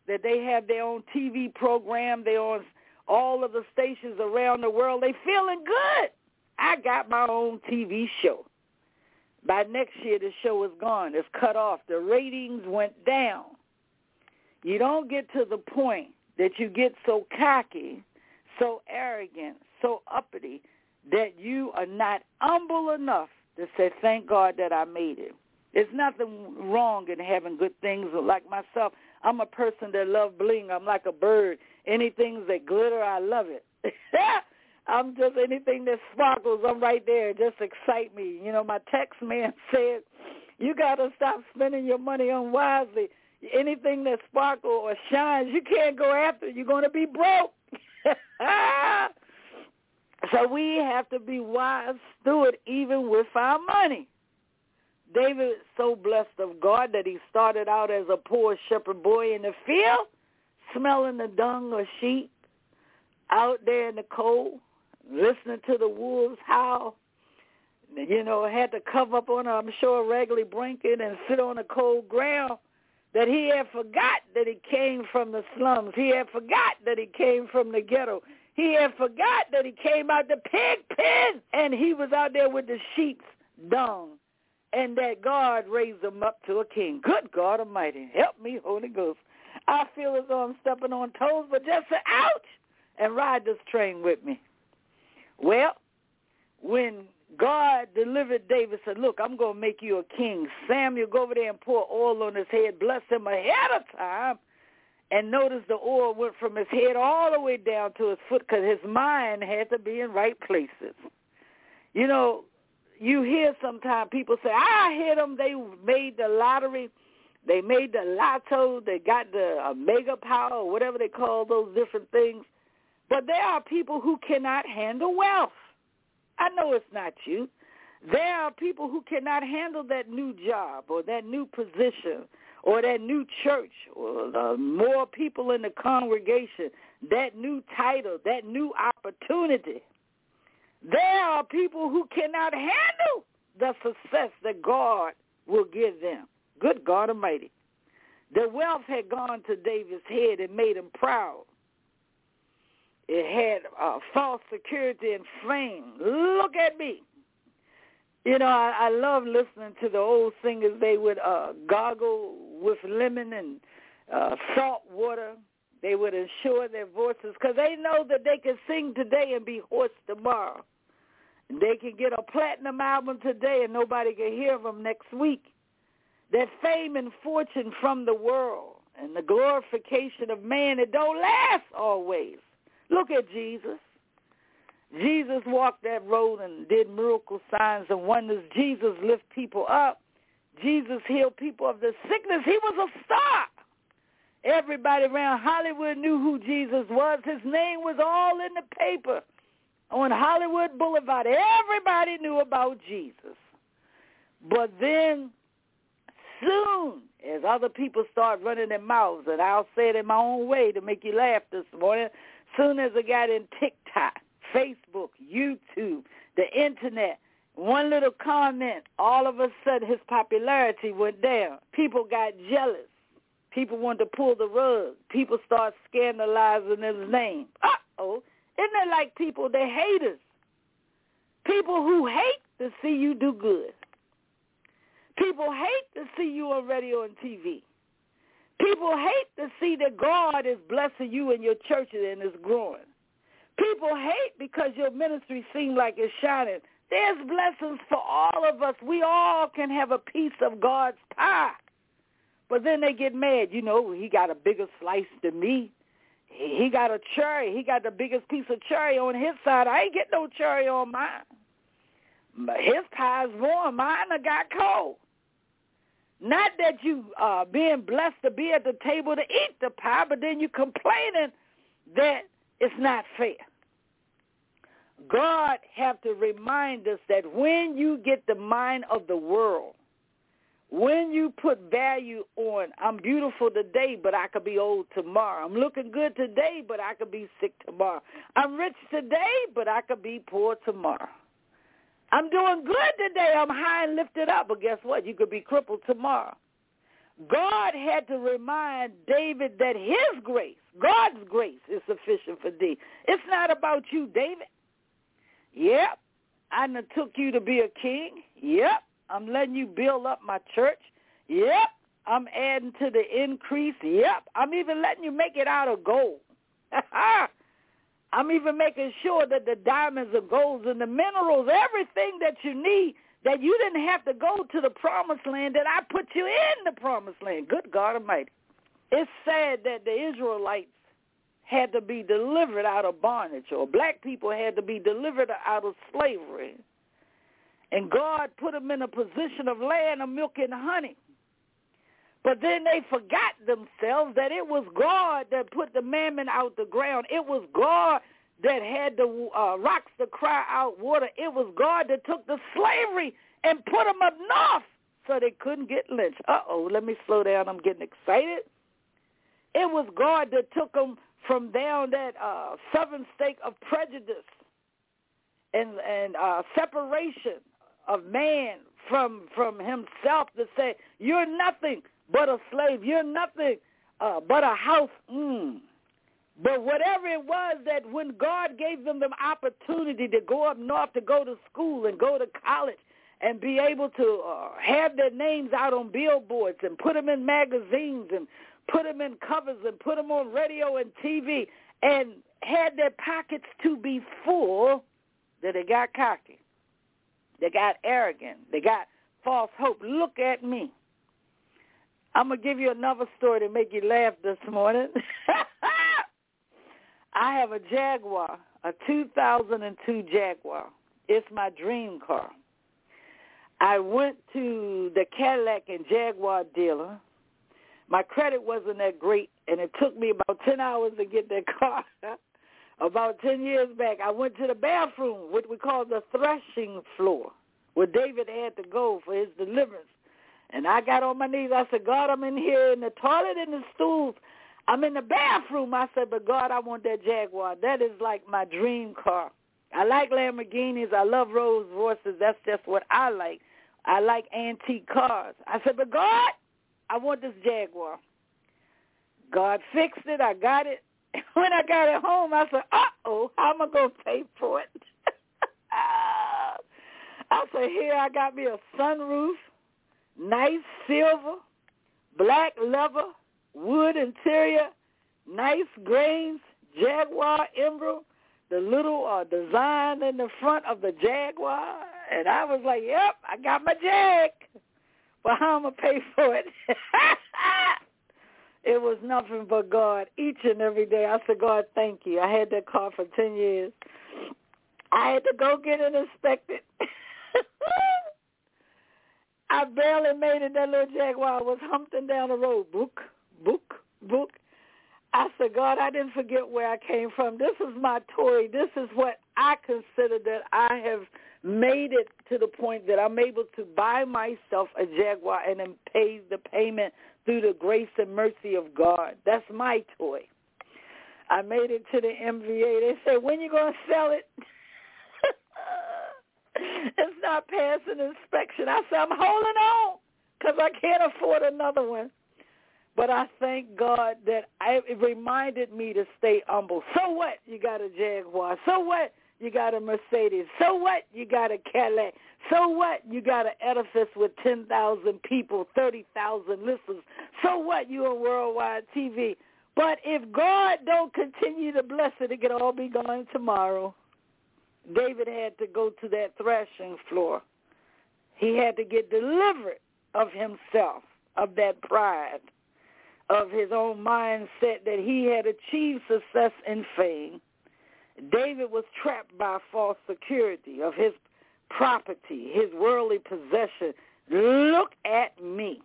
that they have their own TV program. They're on all of the stations around the world. They feeling good. I got my own TV show. By next year, the show is gone. It's cut off. The ratings went down. You don't get to the point that you get so cocky, so arrogant, so uppity that you are not humble enough to say, thank God that I made it. There's nothing wrong in having good things. Like myself, I'm a person that love bling. I'm like a bird. Anything that glitter, I love it. [laughs] I'm just anything that sparkles, I'm right there. Just excite me. You know, my text man [laughs] said, you got to stop spending your money unwisely. Anything that sparkles or shines, you can't go after. You're going to be broke. [laughs] so we have to be wise steward even with our money. David is so blessed of God that he started out as a poor shepherd boy in the field, smelling the dung of sheep, out there in the cold, listening to the wolves howl. You know, had to cover up on, I'm sure, regularly blanket and sit on the cold ground. That he had forgot that he came from the slums. He had forgot that he came from the ghetto. He had forgot that he came out the pig pen and he was out there with the sheep's dung and that God raised him up to a king. Good God Almighty, help me, Holy Ghost. I feel as though I'm stepping on toes, but just say, ouch, and ride this train with me. Well, when God delivered David, said, look, I'm going to make you a king. Samuel, go over there and pour oil on his head, bless him ahead of time. And notice the oil went from his head all the way down to his foot because his mind had to be in right places. You know, you hear sometimes people say, I hit them, they made the lottery, they made the lotto, they got the uh, mega power, or whatever they call those different things. But there are people who cannot handle wealth. I know it's not you. There are people who cannot handle that new job or that new position or that new church or more people in the congregation, that new title, that new opportunity. There are people who cannot handle the success that God will give them. Good God Almighty. The wealth had gone to David's head and made him proud. It had uh, false security and fame. Look at me. You know, I, I love listening to the old singers. They would uh, gargle with lemon and uh, salt water. They would ensure their voices because they know that they can sing today and be hoarse tomorrow. They can get a platinum album today and nobody can hear them next week. That fame and fortune from the world and the glorification of man, it don't last always. Look at Jesus. Jesus walked that road and did miracle signs and wonders. Jesus lift people up. Jesus healed people of the sickness. He was a star. Everybody around Hollywood knew who Jesus was. His name was all in the paper on Hollywood Boulevard. Everybody knew about Jesus. But then soon as other people start running their mouths, and I'll say it in my own way to make you laugh this morning, soon as I got in TikTok, Facebook, YouTube, the internet, one little comment, all of a sudden his popularity went down. People got jealous. People want to pull the rug. People start scandalizing his name. Uh-oh. Isn't it like people, they hate us? People who hate to see you do good. People hate to see you on radio and TV. People hate to see that God is blessing you and your church and is growing. People hate because your ministry seems like it's shining. There's blessings for all of us. We all can have a piece of God's pie. But then they get mad. You know, he got a bigger slice than me. He got a cherry. He got the biggest piece of cherry on his side. I ain't get no cherry on mine. But his pie's warm. Mine got cold. Not that you uh being blessed to be at the table to eat the pie, but then you're complaining that it's not fair. God have to remind us that when you get the mind of the world, when you put value on, I'm beautiful today, but I could be old tomorrow. I'm looking good today, but I could be sick tomorrow. I'm rich today, but I could be poor tomorrow. I'm doing good today. I'm high and lifted up. But guess what? You could be crippled tomorrow. God had to remind David that his grace, God's grace, is sufficient for thee. It's not about you, David. Yep. I took you to be a king. Yep. I'm letting you build up my church. Yep. I'm adding to the increase. Yep. I'm even letting you make it out of gold. [laughs] I'm even making sure that the diamonds and golds and the minerals, everything that you need, that you didn't have to go to the promised land, that I put you in the promised land. Good God Almighty. It's sad that the Israelites had to be delivered out of bondage, or black people had to be delivered out of slavery. And God put them in a position of land of milk and honey. But then they forgot themselves that it was God that put the mammon out the ground. It was God that had the uh, rocks to cry out water. It was God that took the slavery and put them up north so they couldn't get lynched. Uh-oh, let me slow down. I'm getting excited. It was God that took them from down that uh, southern state of prejudice and, and uh, separation of man from from himself to say, you're nothing but a slave. You're nothing uh, but a house. Mm. But whatever it was that when God gave them the opportunity to go up north to go to school and go to college and be able to uh, have their names out on billboards and put them in magazines and put them in covers and put them on radio and TV and had their pockets to be full, that they got cocky. They got arrogant. They got false hope. Look at me. I'm to give you another story to make you laugh this morning. [laughs] I have a Jaguar, a 2002 Jaguar. It's my dream car. I went to the Cadillac and Jaguar dealer. My credit wasn't that great, and it took me about 10 hours to get that [laughs] car. about 10 years back, I went to the bathroom, what we call the threshing floor, where David had to go for his deliverance. And I got on my knees. I said, God, I'm in here in the toilet and the stools. I'm in the bathroom. I said, but God, I want that Jaguar. That is like my dream car. I like Lamborghinis. I love Rolls Royces. That's just what I like. I like antique cars. I said, but God, I want this Jaguar. God fixed it. I got it. [laughs] When I got it home, I said, uh-oh, how am I going to pay for it? [laughs] I said, here I got me a sunroof nice silver, black leather, wood interior, nice grains, Jaguar emerald, the little uh, design in the front of the Jaguar. And I was like, yep, I got my Jag. But how am I pay for it? [laughs] it was nothing but God each and every day. I said, God, thank you. I had that car for 10 years. I had to go get it inspected. I barely made it. That little Jaguar was humping down the road. Book, book, book. I said, God, I didn't forget where I came from. This is my toy. This is what I consider that I have made it to the point that I'm able to buy myself a Jaguar and then pay the payment through the grace and mercy of God. That's my toy. I made it to the MVA. They said, when you going to sell it? [laughs] it's not passing inspection. I said, I'm holding on because I can't afford another one. But I thank God that I, it reminded me to stay humble. So what? You got a Jaguar. So what? You got a Mercedes. So what? You got a Cadillac. So what? You got an edifice with 10,000 people, 30,000 listeners. So what? You on worldwide TV. But if God don't continue to bless it, it could all be gone tomorrow. David had to go to that threshing floor. He had to get delivered of himself, of that pride, of his own mindset that he had achieved success and fame. David was trapped by false security of his property, his worldly possession. Look at me.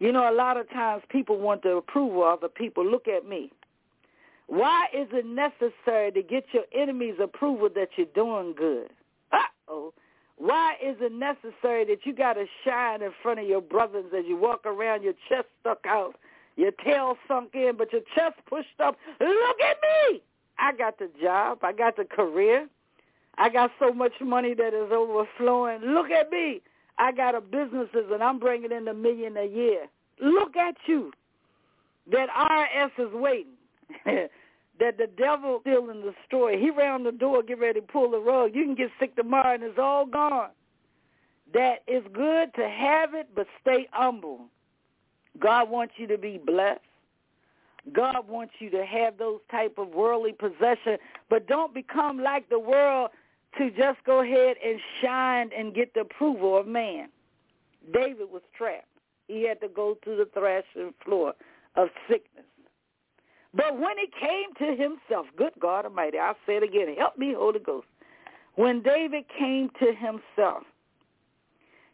You know, a lot of times people want the approval of other people. Look at me. Why is it necessary to get your enemy's approval that you're doing good? Uh-oh. Why is it necessary that you got to shine in front of your brothers as you walk around, your chest stuck out, your tail sunk in, but your chest pushed up? Look at me. I got the job. I got the career. I got so much money that is overflowing. Look at me. I got a businesses and I'm bringing in a million a year. Look at you. That IRS is waiting. [laughs] that the devil still in the story. He round the door, get ready to pull the rug. You can get sick tomorrow and it's all gone. That it's good to have it, but stay humble. God wants you to be blessed. God wants you to have those type of worldly possession, but don't become like the world to just go ahead and shine and get the approval of man. David was trapped. He had to go to the threshing floor of sickness. But when he came to himself, good God Almighty, I'll say it again, help me, Holy Ghost. When David came to himself,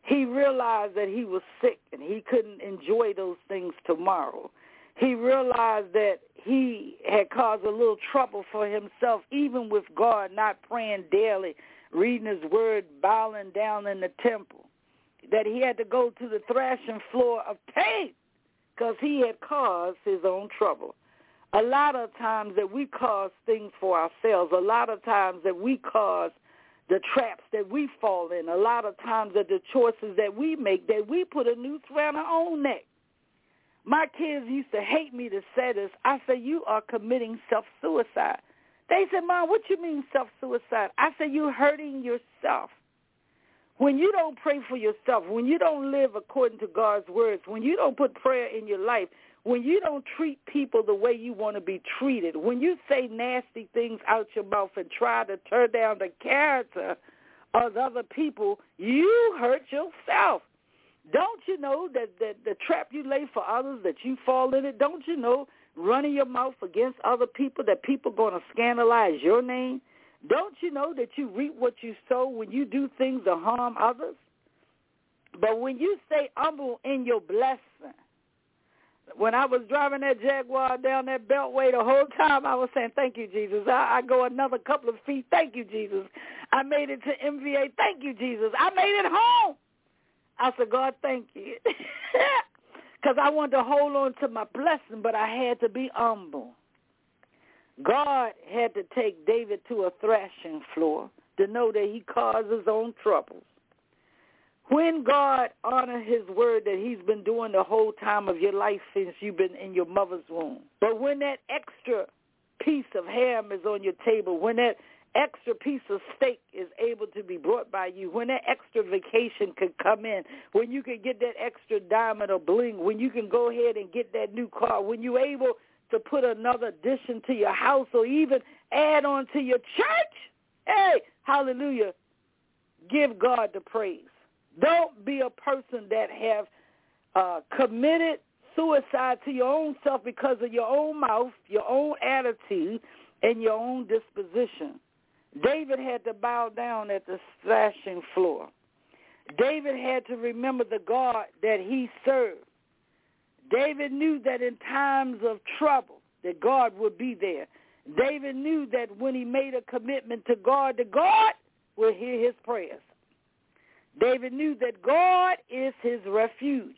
he realized that he was sick and he couldn't enjoy those things tomorrow. He realized that he had caused a little trouble for himself, even with God not praying daily, reading his word, bowing down in the temple, that he had to go to the thrashing floor of pain because he had caused his own trouble. A lot of times that we cause things for ourselves, a lot of times that we cause the traps that we fall in, a lot of times that the choices that we make, that we put a noose around our own neck. My kids used to hate me to say this. I said, you are committing self-suicide. They said, Mom, what you mean self-suicide? I said, you're hurting yourself. When you don't pray for yourself, when you don't live according to God's words, when you don't put prayer in your life, when you don't treat people the way you want to be treated, when you say nasty things out your mouth and try to tear down the character of other people, you hurt yourself. Don't you know that, that the trap you lay for others, that you fall in it? Don't you know running your mouth against other people, that people going to scandalize your name? Don't you know that you reap what you sow when you do things to harm others? But when you stay humble in your blessing, when I was driving that Jaguar down that beltway the whole time, I was saying, thank you, Jesus. I, I go another couple of feet. Thank you, Jesus. I made it to MVA. Thank you, Jesus. I made it home. I said, God, thank you. [laughs] Because I wanted to hold on to my blessing, but I had to be humble. God had to take David to a threshing floor to know that he caused his own troubles. When God honored his word that he's been doing the whole time of your life since you've been in your mother's womb. But when that extra piece of ham is on your table, when that extra piece of steak is able to be brought by you, when that extra vacation could come in, when you can get that extra diamond or bling, when you can go ahead and get that new car, when you're able to put another addition to your house or even add on to your church, hey, hallelujah, give God the praise. Don't be a person that have uh, committed suicide to your own self because of your own mouth, your own attitude, and your own disposition. David had to bow down at the threshing floor. David had to remember the God that he served. David knew that in times of trouble that God would be there. David knew that when he made a commitment to God, that God will hear his prayers. David knew that God is his refuge.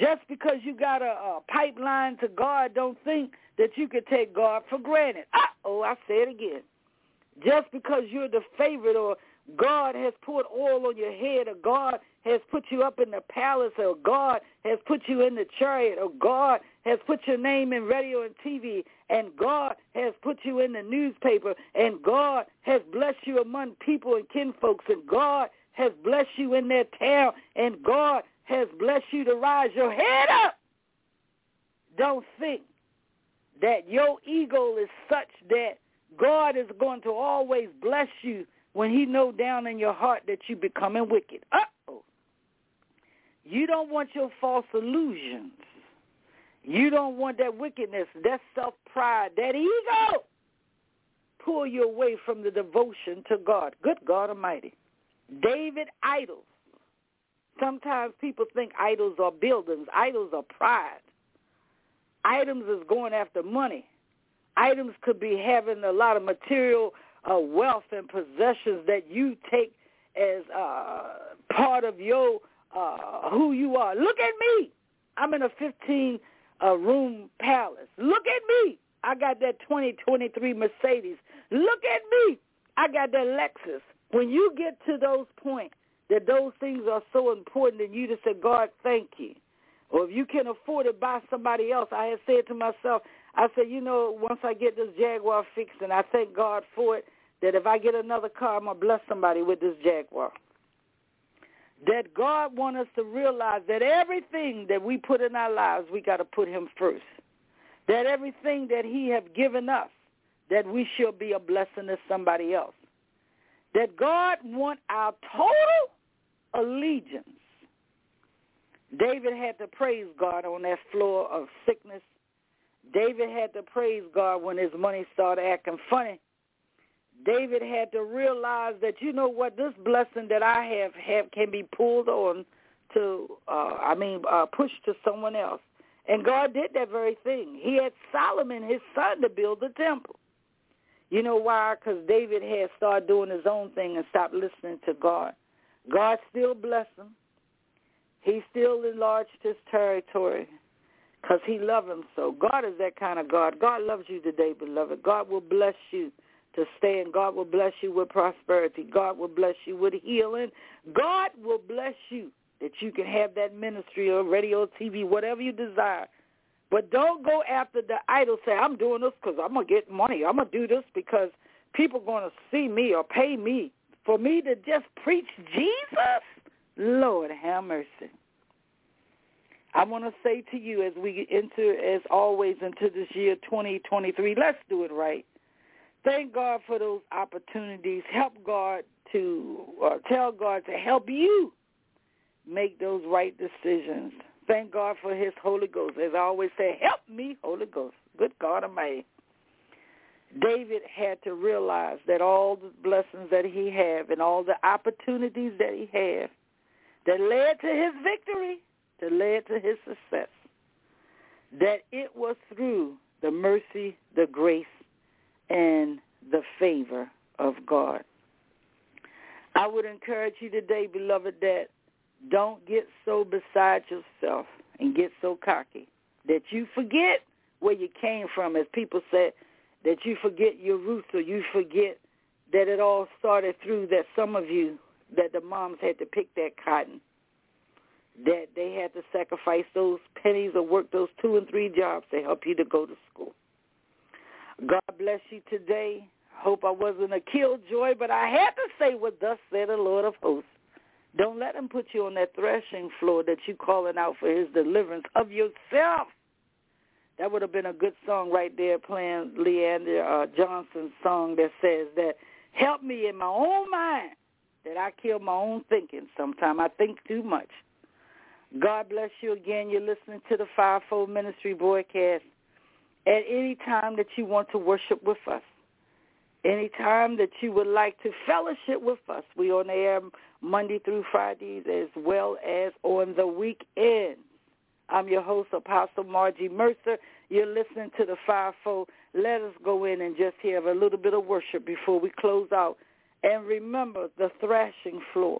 Just because you got a, a pipeline to God, don't think that you could take God for granted. Uh-oh, I say it again. just because you're the favorite or God has poured oil on your head or God has put you up in the palace or God has put you in the chariot or God has put your name in radio and TV and God has put you in the newspaper and God has blessed you among people and kinfolks and God has blessed you in their town and God has blessed you to rise your head up. Don't think that your ego is such that God is going to always bless you when he know down in your heart that you becoming wicked. Uh-oh. You don't want your false illusions. You don't want that wickedness, that self-pride, that ego pull you away from the devotion to God. Good God Almighty. David idols. Sometimes people think idols are buildings. Idols are pride. Items is going after money. Items could be having a lot of material uh, wealth and possessions that you take as uh, part of your uh, who you are. Look at me. I'm in a 15 uh, room palace. Look at me. I got that 2023 Mercedes. Look at me. I got that Lexus. When you get to those points that those things are so important and you just say, God, thank you. Or if you can afford it, buy somebody else. I had said to myself, I said, you know, once I get this Jaguar fixed, and I thank God for it, that if I get another car, I'm going to bless somebody with this Jaguar. That God wants us to realize that everything that we put in our lives, we got to put him first. That everything that he have given us, that we shall be a blessing to somebody else. That God want our total allegiance. David had to praise God on that floor of sickness. David had to praise God when his money started acting funny. David had to realize that you know what this blessing that I have have can be pulled on to uh I mean uh pushed to someone else. And God did that very thing. He had Solomon his son to build the temple. You know why? Cuz David had started doing his own thing and stopped listening to God. God still blessed him. He still enlarged his territory because he loved him so. God is that kind of God. God loves you today, beloved. God will bless you to stand. God will bless you with prosperity. God will bless you with healing. God will bless you that you can have that ministry or radio, TV, whatever you desire. But don't go after the idol. Say, I'm doing this because I'm to get money. I'm to do this because people to see me or pay me. For me to just preach Jesus? Lord, have mercy. I want to say to you as we enter, as always, into this year 2023, let's do it right. Thank God for those opportunities. Help God to, uh, tell God to help you make those right decisions. Thank God for his Holy Ghost. As I always say, help me, Holy Ghost. Good God Almighty. David had to realize that all the blessings that he had and all the opportunities that he had that led to his victory, that led to his success, that it was through the mercy, the grace, and the favor of God. I would encourage you today, beloved, that don't get so beside yourself and get so cocky that you forget where you came from, as people said, that you forget your roots or you forget that it all started through that some of you, that the moms had to pick that cotton, that they had to sacrifice those pennies or work those two and three jobs to help you to go to school. God bless you today. Hope I wasn't a killjoy, but I had to say what thus said the Lord of hosts. Don't let him put you on that threshing floor that you calling out for his deliverance of yourself. That would have been a good song right there playing Le'Andria uh, Johnson's song that says that help me in my own mind that I kill my own thinking. Sometimes I think too much. God bless you again. You're listening to the Fivefold Ministry broadcast at any time that you want to worship with us. Any time that you would like to fellowship with us. We on air Monday through Fridays as well as on the weekends. I'm your host, Apostle Margie Mercer. You're listening to the Fivefold. Let us go in and just have a little bit of worship before we close out. And remember, the thrashing floor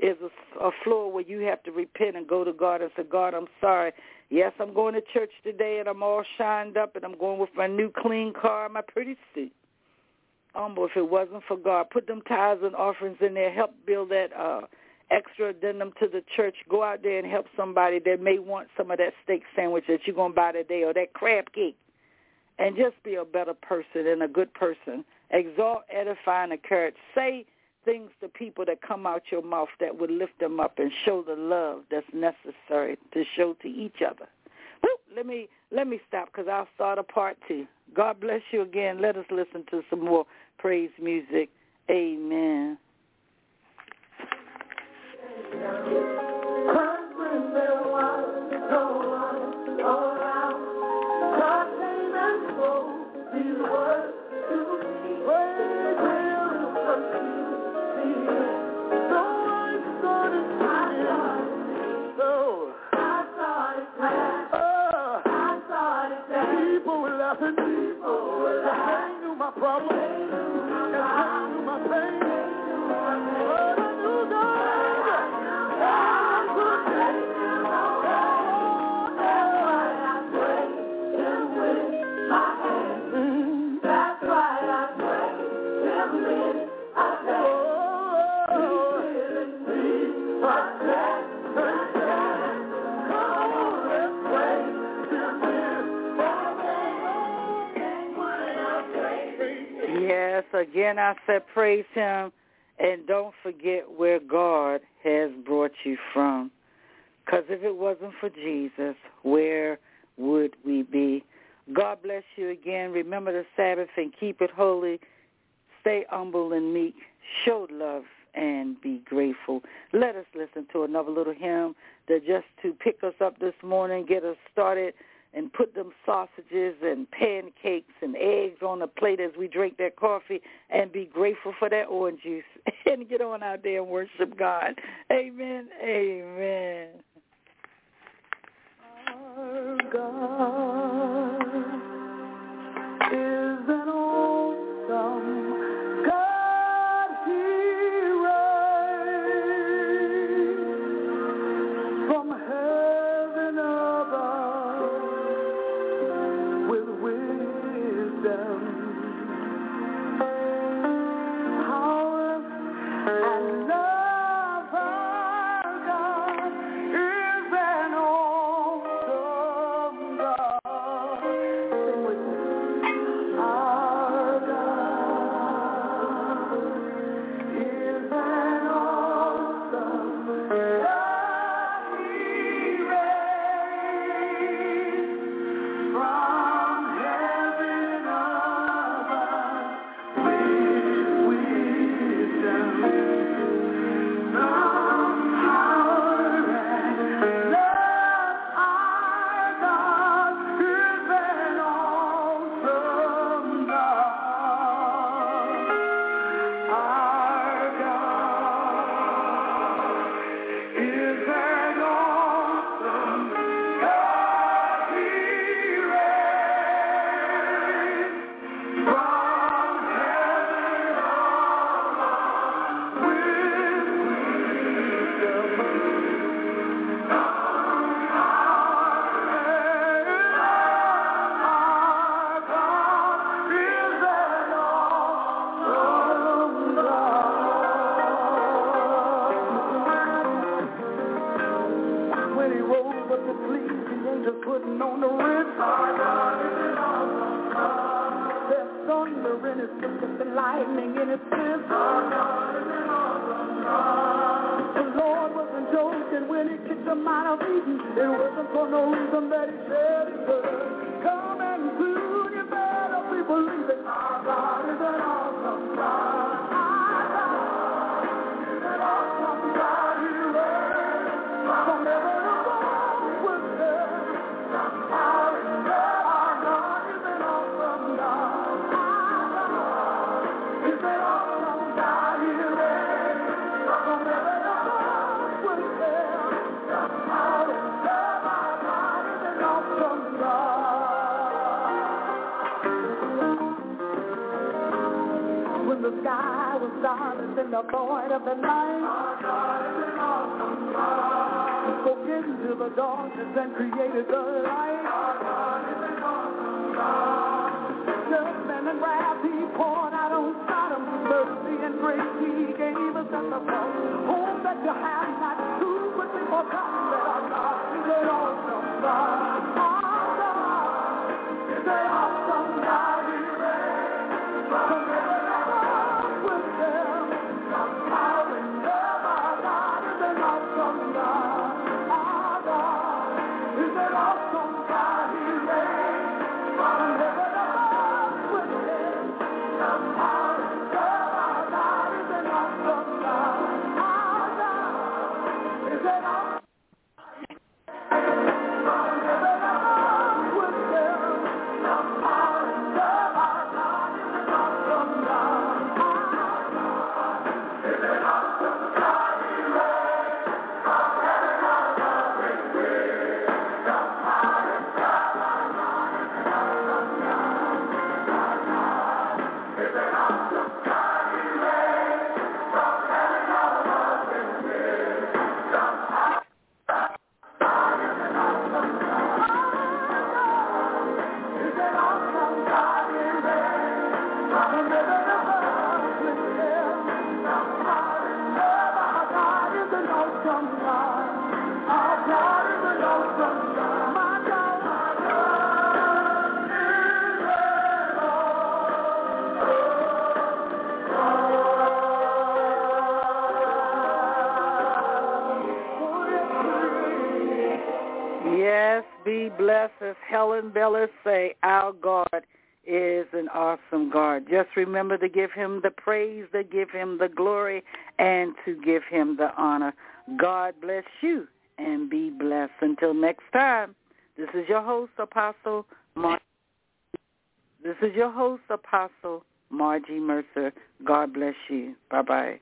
is a, a floor where you have to repent and go to God and say, God, I'm sorry. Yes, I'm going to church today and I'm all shined up and I'm going with my new clean car and my pretty suit. Humble. If it wasn't for God, put them tithes and offerings in there. Help build that uh, extra addendum to the church. Go out there and help somebody that may want some of that steak sandwich that you're going to buy today or that crab cake. And just be a better person and a good person. Exalt, edify, and encourage. Say things to people that come out your mouth that would lift them up and show the love that's necessary to show to each other. Woo, let me let me stop because I'll start a part two. God bless you again. Let us listen to some more praise music. Amen. Problem. Again I said praise him and don't forget where God has brought you from. Because if it wasn't for Jesus, where would we be? God bless you again. Remember the Sabbath and keep it holy. Stay humble and meek. Show love and be grateful. Let us listen to another little hymn that just to pick us up this morning, get us started, and put them sausages and pancakes and eggs on the plate as we drink that coffee and be grateful for that orange juice [laughs] and get on out there and worship God. Amen. Amen. And the void of the night, He spoke into the darkness and created the light. Judgment and wrath he poured out on Sodom. Mercy and grace he gave us at the cross. Hope that you have not too quickly forgotten that our God is an awesome God. Our God is an awesome God. From heaven above with them. Helen Beller say, our God is an awesome God. Just remember to give him the praise, to give him the glory, and to give him the honor. God bless you and be blessed. Until next time, this is your host, Apostle Mar- This is your host, Apostle Margie Mercer. God bless you. Bye-bye.